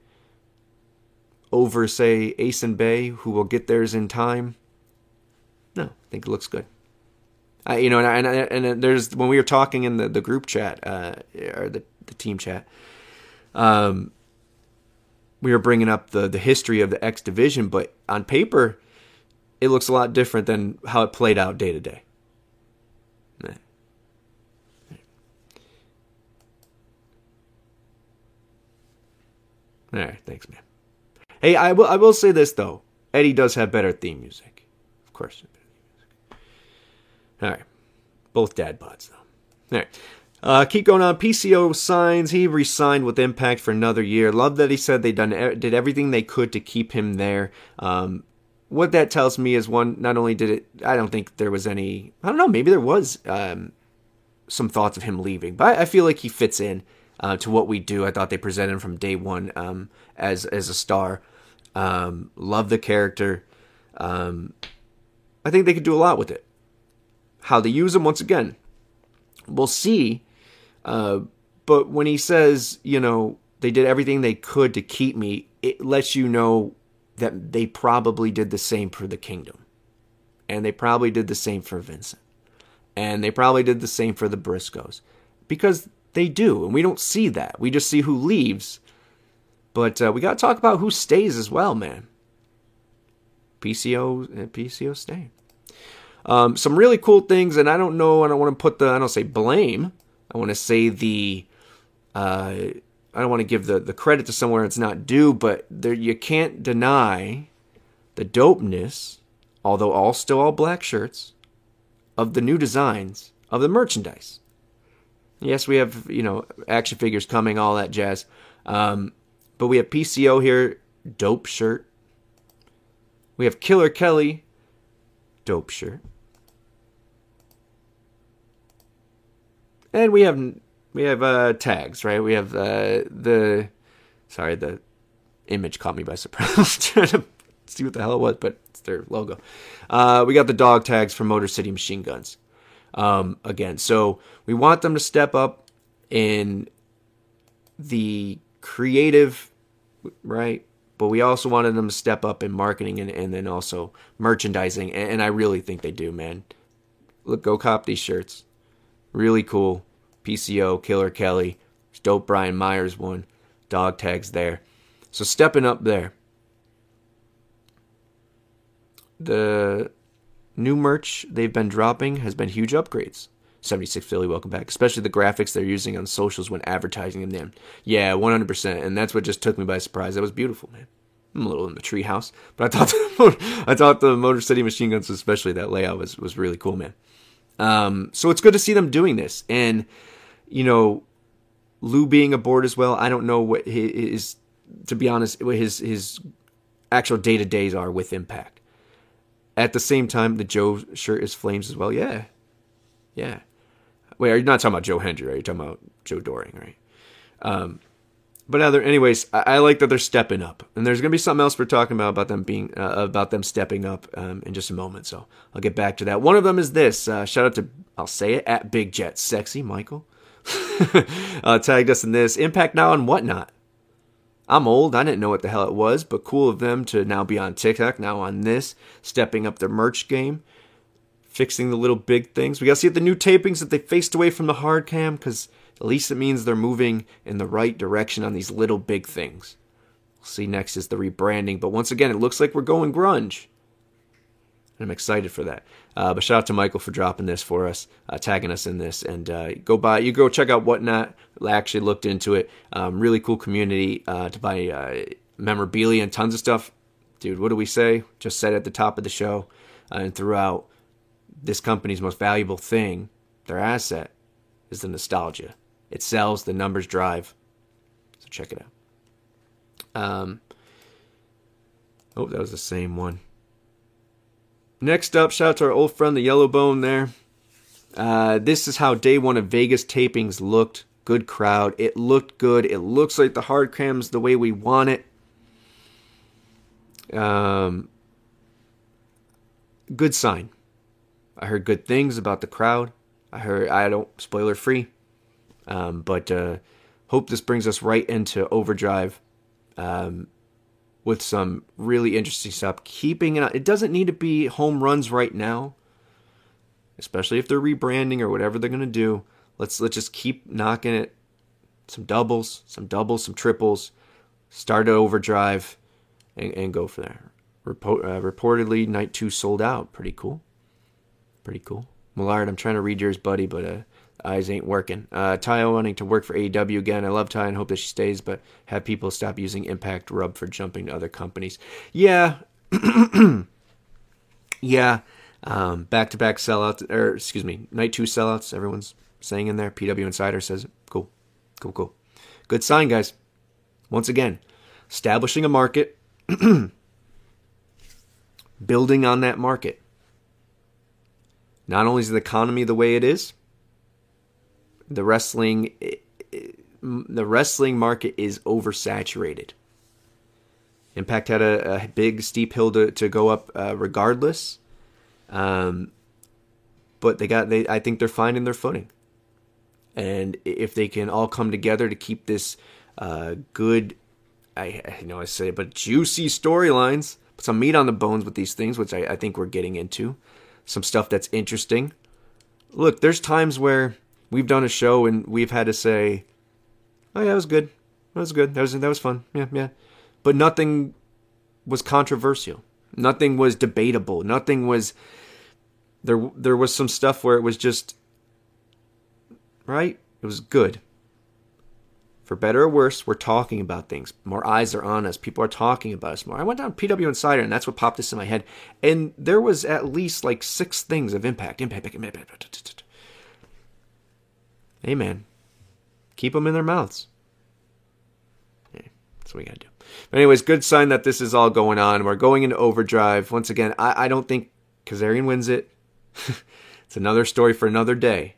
over, say, Ace and Bey, who will get theirs in time? No, I think it looks good. You know, and, and, and there's when we were talking in the, the group chat uh, or the, the team chat, um, we were bringing up the the history of the X division, but on paper, it looks a lot different than how it played out day to day. All right, thanks, man. Hey, I will I will say this though. Eddie does have better theme music, of course. All right, both dad bods though. All right. Uh, keep going on. PCO signs. He re-signed with Impact for another year. Love that he said they done did everything they could to keep him there. Um, what that tells me is one. Not only did it, I don't think there was any. I don't know. Maybe there was um, some thoughts of him leaving, but I, I feel like he fits in uh, to what we do. I thought they presented him from day one um, as as a star. Um, love the character. Um, I think they could do a lot with it. How they use him once again, we'll see. Uh, but when he says, you know, they did everything they could to keep me, it lets you know that they probably did the same for the kingdom. And they probably did the same for Vincent. And they probably did the same for the Briscoes. Because they do, and we don't see that. We just see who leaves. But uh, we got to talk about who stays as well, man. PCO, uh, PCO stay. Um, some really cool things, and I don't know. I don't want to put the. I don't say blame. I want to say the. Uh, I don't want to give the, the credit to somewhere it's not due, but there you can't deny the dopeness, although all still all black shirts, of the new designs of the merchandise. Yes, we have you know action figures coming, all that jazz. Um, but we have PCO here, dope shirt. We have Killer Kelly, dope shirt. And we have we have uh, tags, right? We have uh, the sorry, the image caught me by surprise. (laughs) Trying to see what the hell it was, but it's their logo. Uh, we got the dog tags from Motor City Machine Guns um, again. So we want them to step up in the creative, right? But we also wanted them to step up in marketing and, and then also merchandising. And, and I really think they do, man. Look, go cop these shirts. Really cool. PCO, Killer Kelly, dope Brian Myers one. Dog tags there. So stepping up there. The New merch they've been dropping has been huge upgrades. 76 Philly, welcome back. Especially the graphics they're using on socials when advertising them. Yeah, 100%. And that's what just took me by surprise. That was beautiful, man. I'm a little in the treehouse, but I thought (laughs) the, I thought the Motor City Machine Guns, especially that layout, was was really cool, man. Um, so it's good to see them doing this, and you know, Lou being aboard as well. I don't know what his, to be honest, what his his actual day to days are with Impact. At the same time, the Joe shirt is flames as well. Yeah. Yeah. Wait, are you not talking about Joe Hendry? Are you talking about Joe Doering, right? Um, but other, anyways, I, I, like that they're stepping up, and there's gonna be something else we're talking about about them being uh, about them stepping up um, in just a moment. So I'll get back to that. One of them is this. Uh, shout out to I'll say it at Big Jet Sexy Michael. (laughs) uh, tagged us in this Impact now and whatnot. I'm old. I didn't know what the hell it was, but cool of them to now be on TikTok, now on this, stepping up their merch game, fixing the little big things. We got to see the new tapings that they faced away from the hard cam because at least it means they're moving in the right direction on these little big things. We'll see next is the rebranding, but once again, it looks like we're going grunge. I'm excited for that. Uh, but shout out to Michael for dropping this for us, uh, tagging us in this, and uh, go buy. You go check out whatnot. Actually looked into it. Um, really cool community uh, to buy uh, memorabilia and tons of stuff. Dude, what do we say? Just said at the top of the show uh, and throughout. This company's most valuable thing, their asset, is the nostalgia. It sells. The numbers drive. So check it out. Um. Oh, that was the same one. Next up, shout out to our old friend the Yellow Bone there. Uh, this is how day one of Vegas tapings looked. Good crowd. It looked good. It looks like the hard cam's the way we want it. Um, good sign. I heard good things about the crowd. I heard I don't spoiler free, um, but uh, hope this brings us right into overdrive. Um, with some really interesting stuff. Keeping it, it doesn't need to be home runs right now, especially if they're rebranding or whatever they're gonna do. Let's let's just keep knocking it. Some doubles, some doubles, some triples. Start at overdrive, and, and go for there. Report, uh, reportedly, night two sold out. Pretty cool. Pretty cool. Millard, I'm trying to read yours, buddy, but uh, eyes ain't working. Uh, Taya wanting to work for AEW again. I love Ty and hope that she stays, but have people stop using Impact Rub for jumping to other companies. Yeah. (clears throat) yeah. Um, back-to-back sellouts, or excuse me, night two sellouts. Everyone's saying in there. PW Insider says Cool, cool, cool. Good sign, guys. Once again, establishing a market, (clears throat) building on that market. Not only is the economy the way it is, the wrestling the wrestling market is oversaturated. Impact had a, a big steep hill to, to go up uh, regardless. Um, but they got they I think they're finding their footing. And if they can all come together to keep this uh, good I, I know I say it, but juicy storylines, some meat on the bones with these things, which I, I think we're getting into. Some stuff that's interesting. Look, there's times where we've done a show and we've had to say, "Oh yeah, that was good. That was good. That was that was fun. Yeah, yeah." But nothing was controversial. Nothing was debatable. Nothing was there there was some stuff where it was just right? It was good. For better or worse, we're talking about things. More eyes are on us. People are talking about us more. I went down PW Insider, and that's what popped this in my head. And there was at least like six things of impact. Impact, impact, impact. Hey, man. Keep them in their mouths. Yeah, that's what we gotta do. But anyways, good sign that this is all going on. We're going into overdrive. Once again, I, I don't think Kazarian wins it. (laughs) it's another story for another day.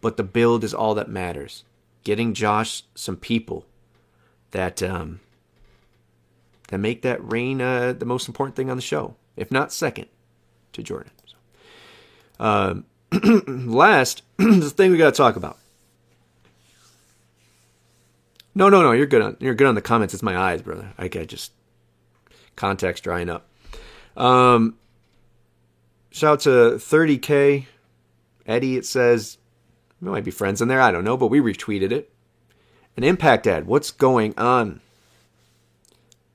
But the build is all that matters. Getting Josh some people that um, that make that reign uh, the most important thing on the show, if not second to Jordynne. So, um, (clears throat) last, (clears throat) the thing we got to talk about. No, no, no. You're good on you're good on the comments. It's my eyes, brother. I get just context drying up. Um, shout out to 30k Eddie. It says we might be friends in there. I don't know, but we retweeted it. An impact ad. What's going on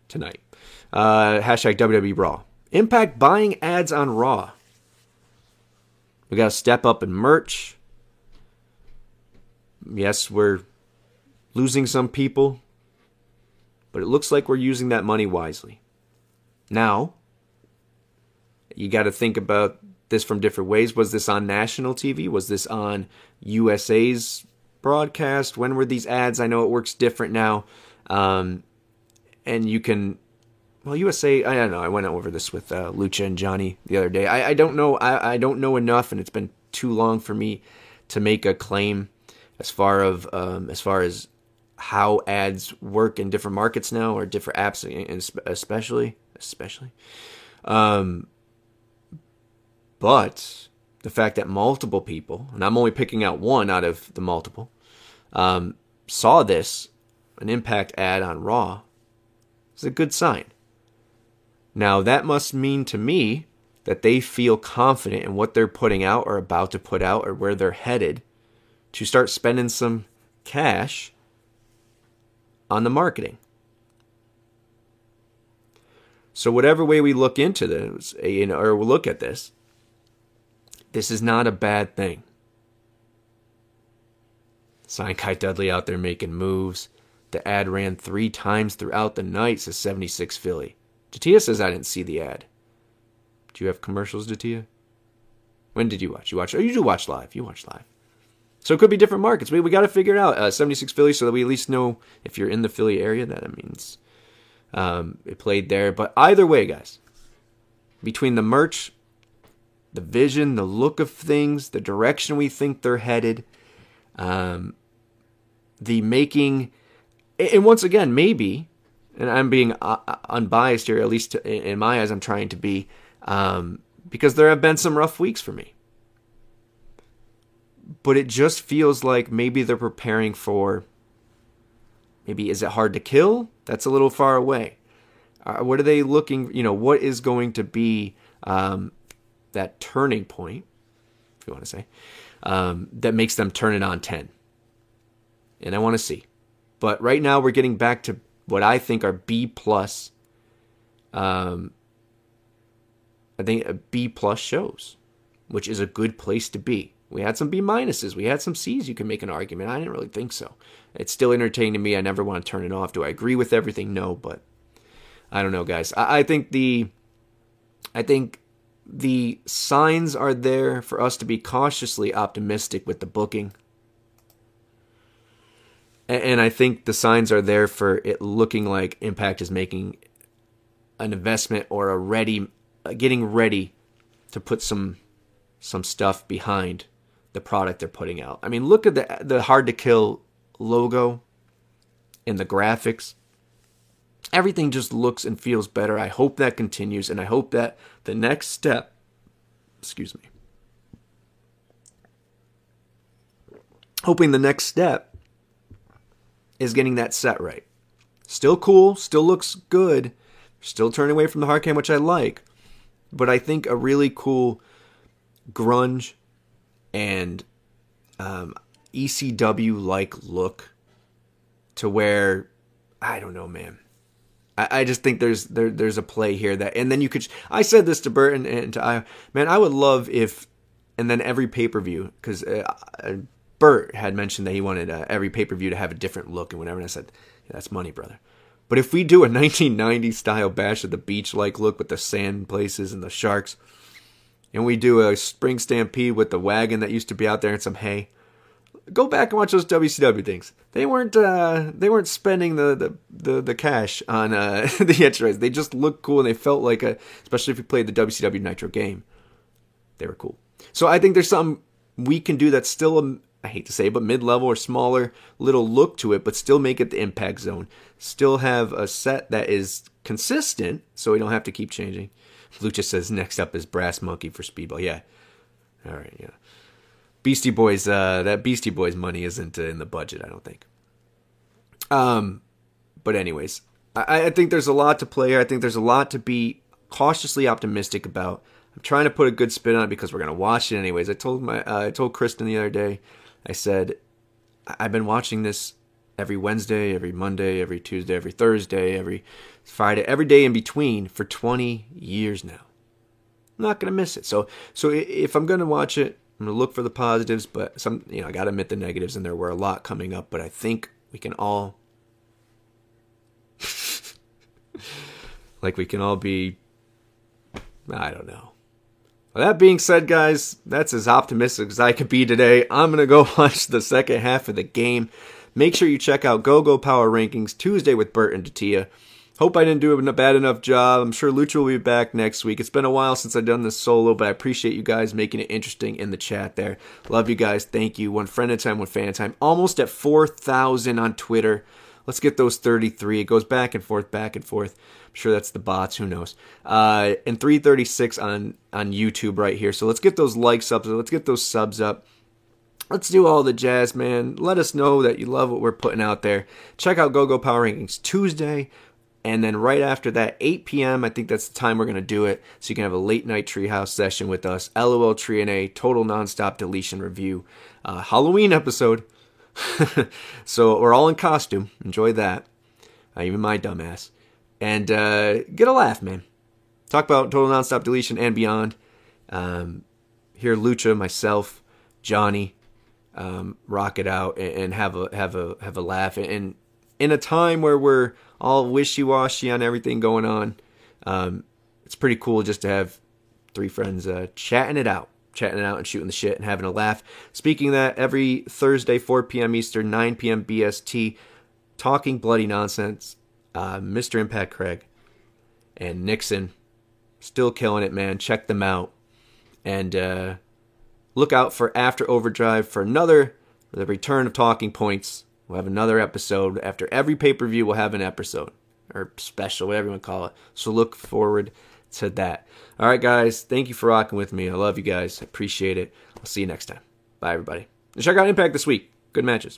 tonight? Uh, hashtag WWE Raw. Impact buying ads on Raw. We got to step up in merch. Yes, we're losing some people, but it looks like we're using that money wisely. Now, you got to think about this from different ways. Was this on national TV? Was this on USA's broadcast? When were these ads? I know it works different now. Um, and you can well, USA. I don't know. I went over this with uh, Lucha and Johnny the other day. I, I don't know. I, I don't know enough, and it's been too long for me to make a claim as far of um, as far as how ads work in different markets now or different apps, especially especially. Um, but the fact that multiple people, and I'm only picking out one out of the multiple, um, saw this an impact ad on Raw is a good sign. Now, that must mean to me that they feel confident in what they're putting out or about to put out or where they're headed to start spending some cash on the marketing. So, whatever way we look into this, eh, know, or look at this, this is not a bad thing. Sign Kai Dudley out there making moves. The ad ran three times throughout the night, says 76 Philly. Jatia says I didn't see the ad. Do you have commercials, Jatia? When did you watch? You watch? Oh, you do watch live. You watch live. So it could be different markets. We, we got to figure it out. Uh, 76 Philly, so that we at least know if you're in the Philly area, that means um, it played there. But either way, guys, between the merch, the vision, the look of things, the direction we think they're headed, um, the making, and once again, maybe, and I'm being uh, uh, unbiased here, at least in my eyes, I'm trying to be, um, because there have been some rough weeks for me. But it just feels like maybe they're preparing for. Maybe is it hard to kill? That's a little far away. Uh, what are they looking? You know, what is going to be um, that turning point, if you want to say, um, that makes them turn it on 10. And I want to see. But right now we're getting back to what I think are B plus. Um, I think B plus shows, which is a good place to be. We had some B minuses. We had some C's. You can make an argument. I didn't really think so. It's still entertaining to me. I never want to turn it off. Do I agree with everything? No, but I don't know, guys. I, I think the, I think the signs are there for us to be cautiously optimistic with the booking. And I think the signs are there for it looking like Impact is making an investment or a ready, uh, getting ready to put some some stuff behind the product they're putting out. I mean, look at the the hard to kill logo and the graphics. Everything just looks and feels better. I hope that continues, and I hope that the next step, excuse me, hoping the next step is getting that set right. Still cool, still looks good, still turning away from the hard cam, which I like, but I think a really cool grunge and um, ECW like look to where I don't know, man. I, just think there's there there's a play here that, and then you could. I said this to Burton and, to I, man, I would love if, and then every pay per view because uh, Bert had mentioned that he wanted uh, every pay per view to have a different look and whatever. And I said, yeah, that's money, brother. But if we do a (laughs) 1990 style bash of the beach like look with the sand places and the sharks, and we do a spring stampede with the wagon that used to be out there and some hay, go back and watch those WCW things. They weren't uh, they weren't spending the the, the, the cash on uh, (laughs) the extras. They just looked cool and they felt like a especially if you played the WCW Nitro game. They were cool. So I think there's something we can do that's still a I hate to say, it, but mid level or smaller little look to it, but still make it the impact zone. Still have a set that is consistent, so we don't have to keep changing. Lucha says next up is Brass Monkey for Speedball. Yeah. All right, yeah. Beastie Boys, uh, that Beastie Boys money isn't uh, in the budget, I don't think. Um, but anyways, I, I think there's a lot to play here. I think there's a lot to be cautiously optimistic about. I'm trying to put a good spin on it because we're gonna watch it anyways. I told my, uh, I told Kristen the other day, I said, I've been watching this every Wednesday, every Monday, every Tuesday, every Thursday, every Friday, every day in between for 20 years now. I'm not gonna miss it. So, so if I'm gonna watch it, I'm gonna look for the positives, but some, you know, I gotta admit the negatives, and there were a lot coming up. But I think we can all, (laughs) like, we can all be, I don't know. That being said, guys, that's as optimistic as I could be today. I'm gonna go (laughs) watch the second half of the game. Make sure you check out Go Go Power Rankings Tuesday with Bert and Datia. Hope I didn't do a bad enough job. I'm sure Lucha will be back next week. It's been a while since I've done this solo, but I appreciate you guys making it interesting in the chat there. Love you guys. Thank you. One friend at a time, one fan at a time. Almost at 4,000 on Twitter. Let's get those 33. It goes back and forth, back and forth. I'm sure that's the bots. Who knows? Uh, and 336 on on YouTube right here. So let's get those likes up. Let's get those subs up. Let's do all the jazz, man. Let us know that you love what we're putting out there. Check out GoGo Power Rankings Tuesday. And then right after that, 8 p.m., I think that's the time we're going to do it. So you can have a late night treehouse session with us. LOL Tree and A, total nonstop deletion review. Uh, Halloween episode. (laughs) so we're all in costume. Enjoy that. Uh, even my dumbass. And uh, get a laugh, man. Talk about total nonstop deletion and beyond. Um, hear Lucha, myself, Johnny, um, rock it out and, and, have a have a have a laugh. And in a time where we're all wishy washy on everything going on, um, it's pretty cool just to have three friends uh, chatting it out, chatting it out and shooting the shit and having a laugh. Speaking that, every Thursday, 4 p.m. Eastern, 9 p.m. BST, talking bloody nonsense. Uh, Mr. Impact Craig and Nixon, still killing it, man. Check them out and uh, look out for After Overdrive for another the return of Talking Points. We'll have another episode after every pay per view. We'll have an episode or special, whatever you want to call it. So look forward to that. All right, guys. Thank you for rocking with me. I love you guys. I appreciate it. I'll see you next time. Bye, everybody. And check out Impact this week. Good matches.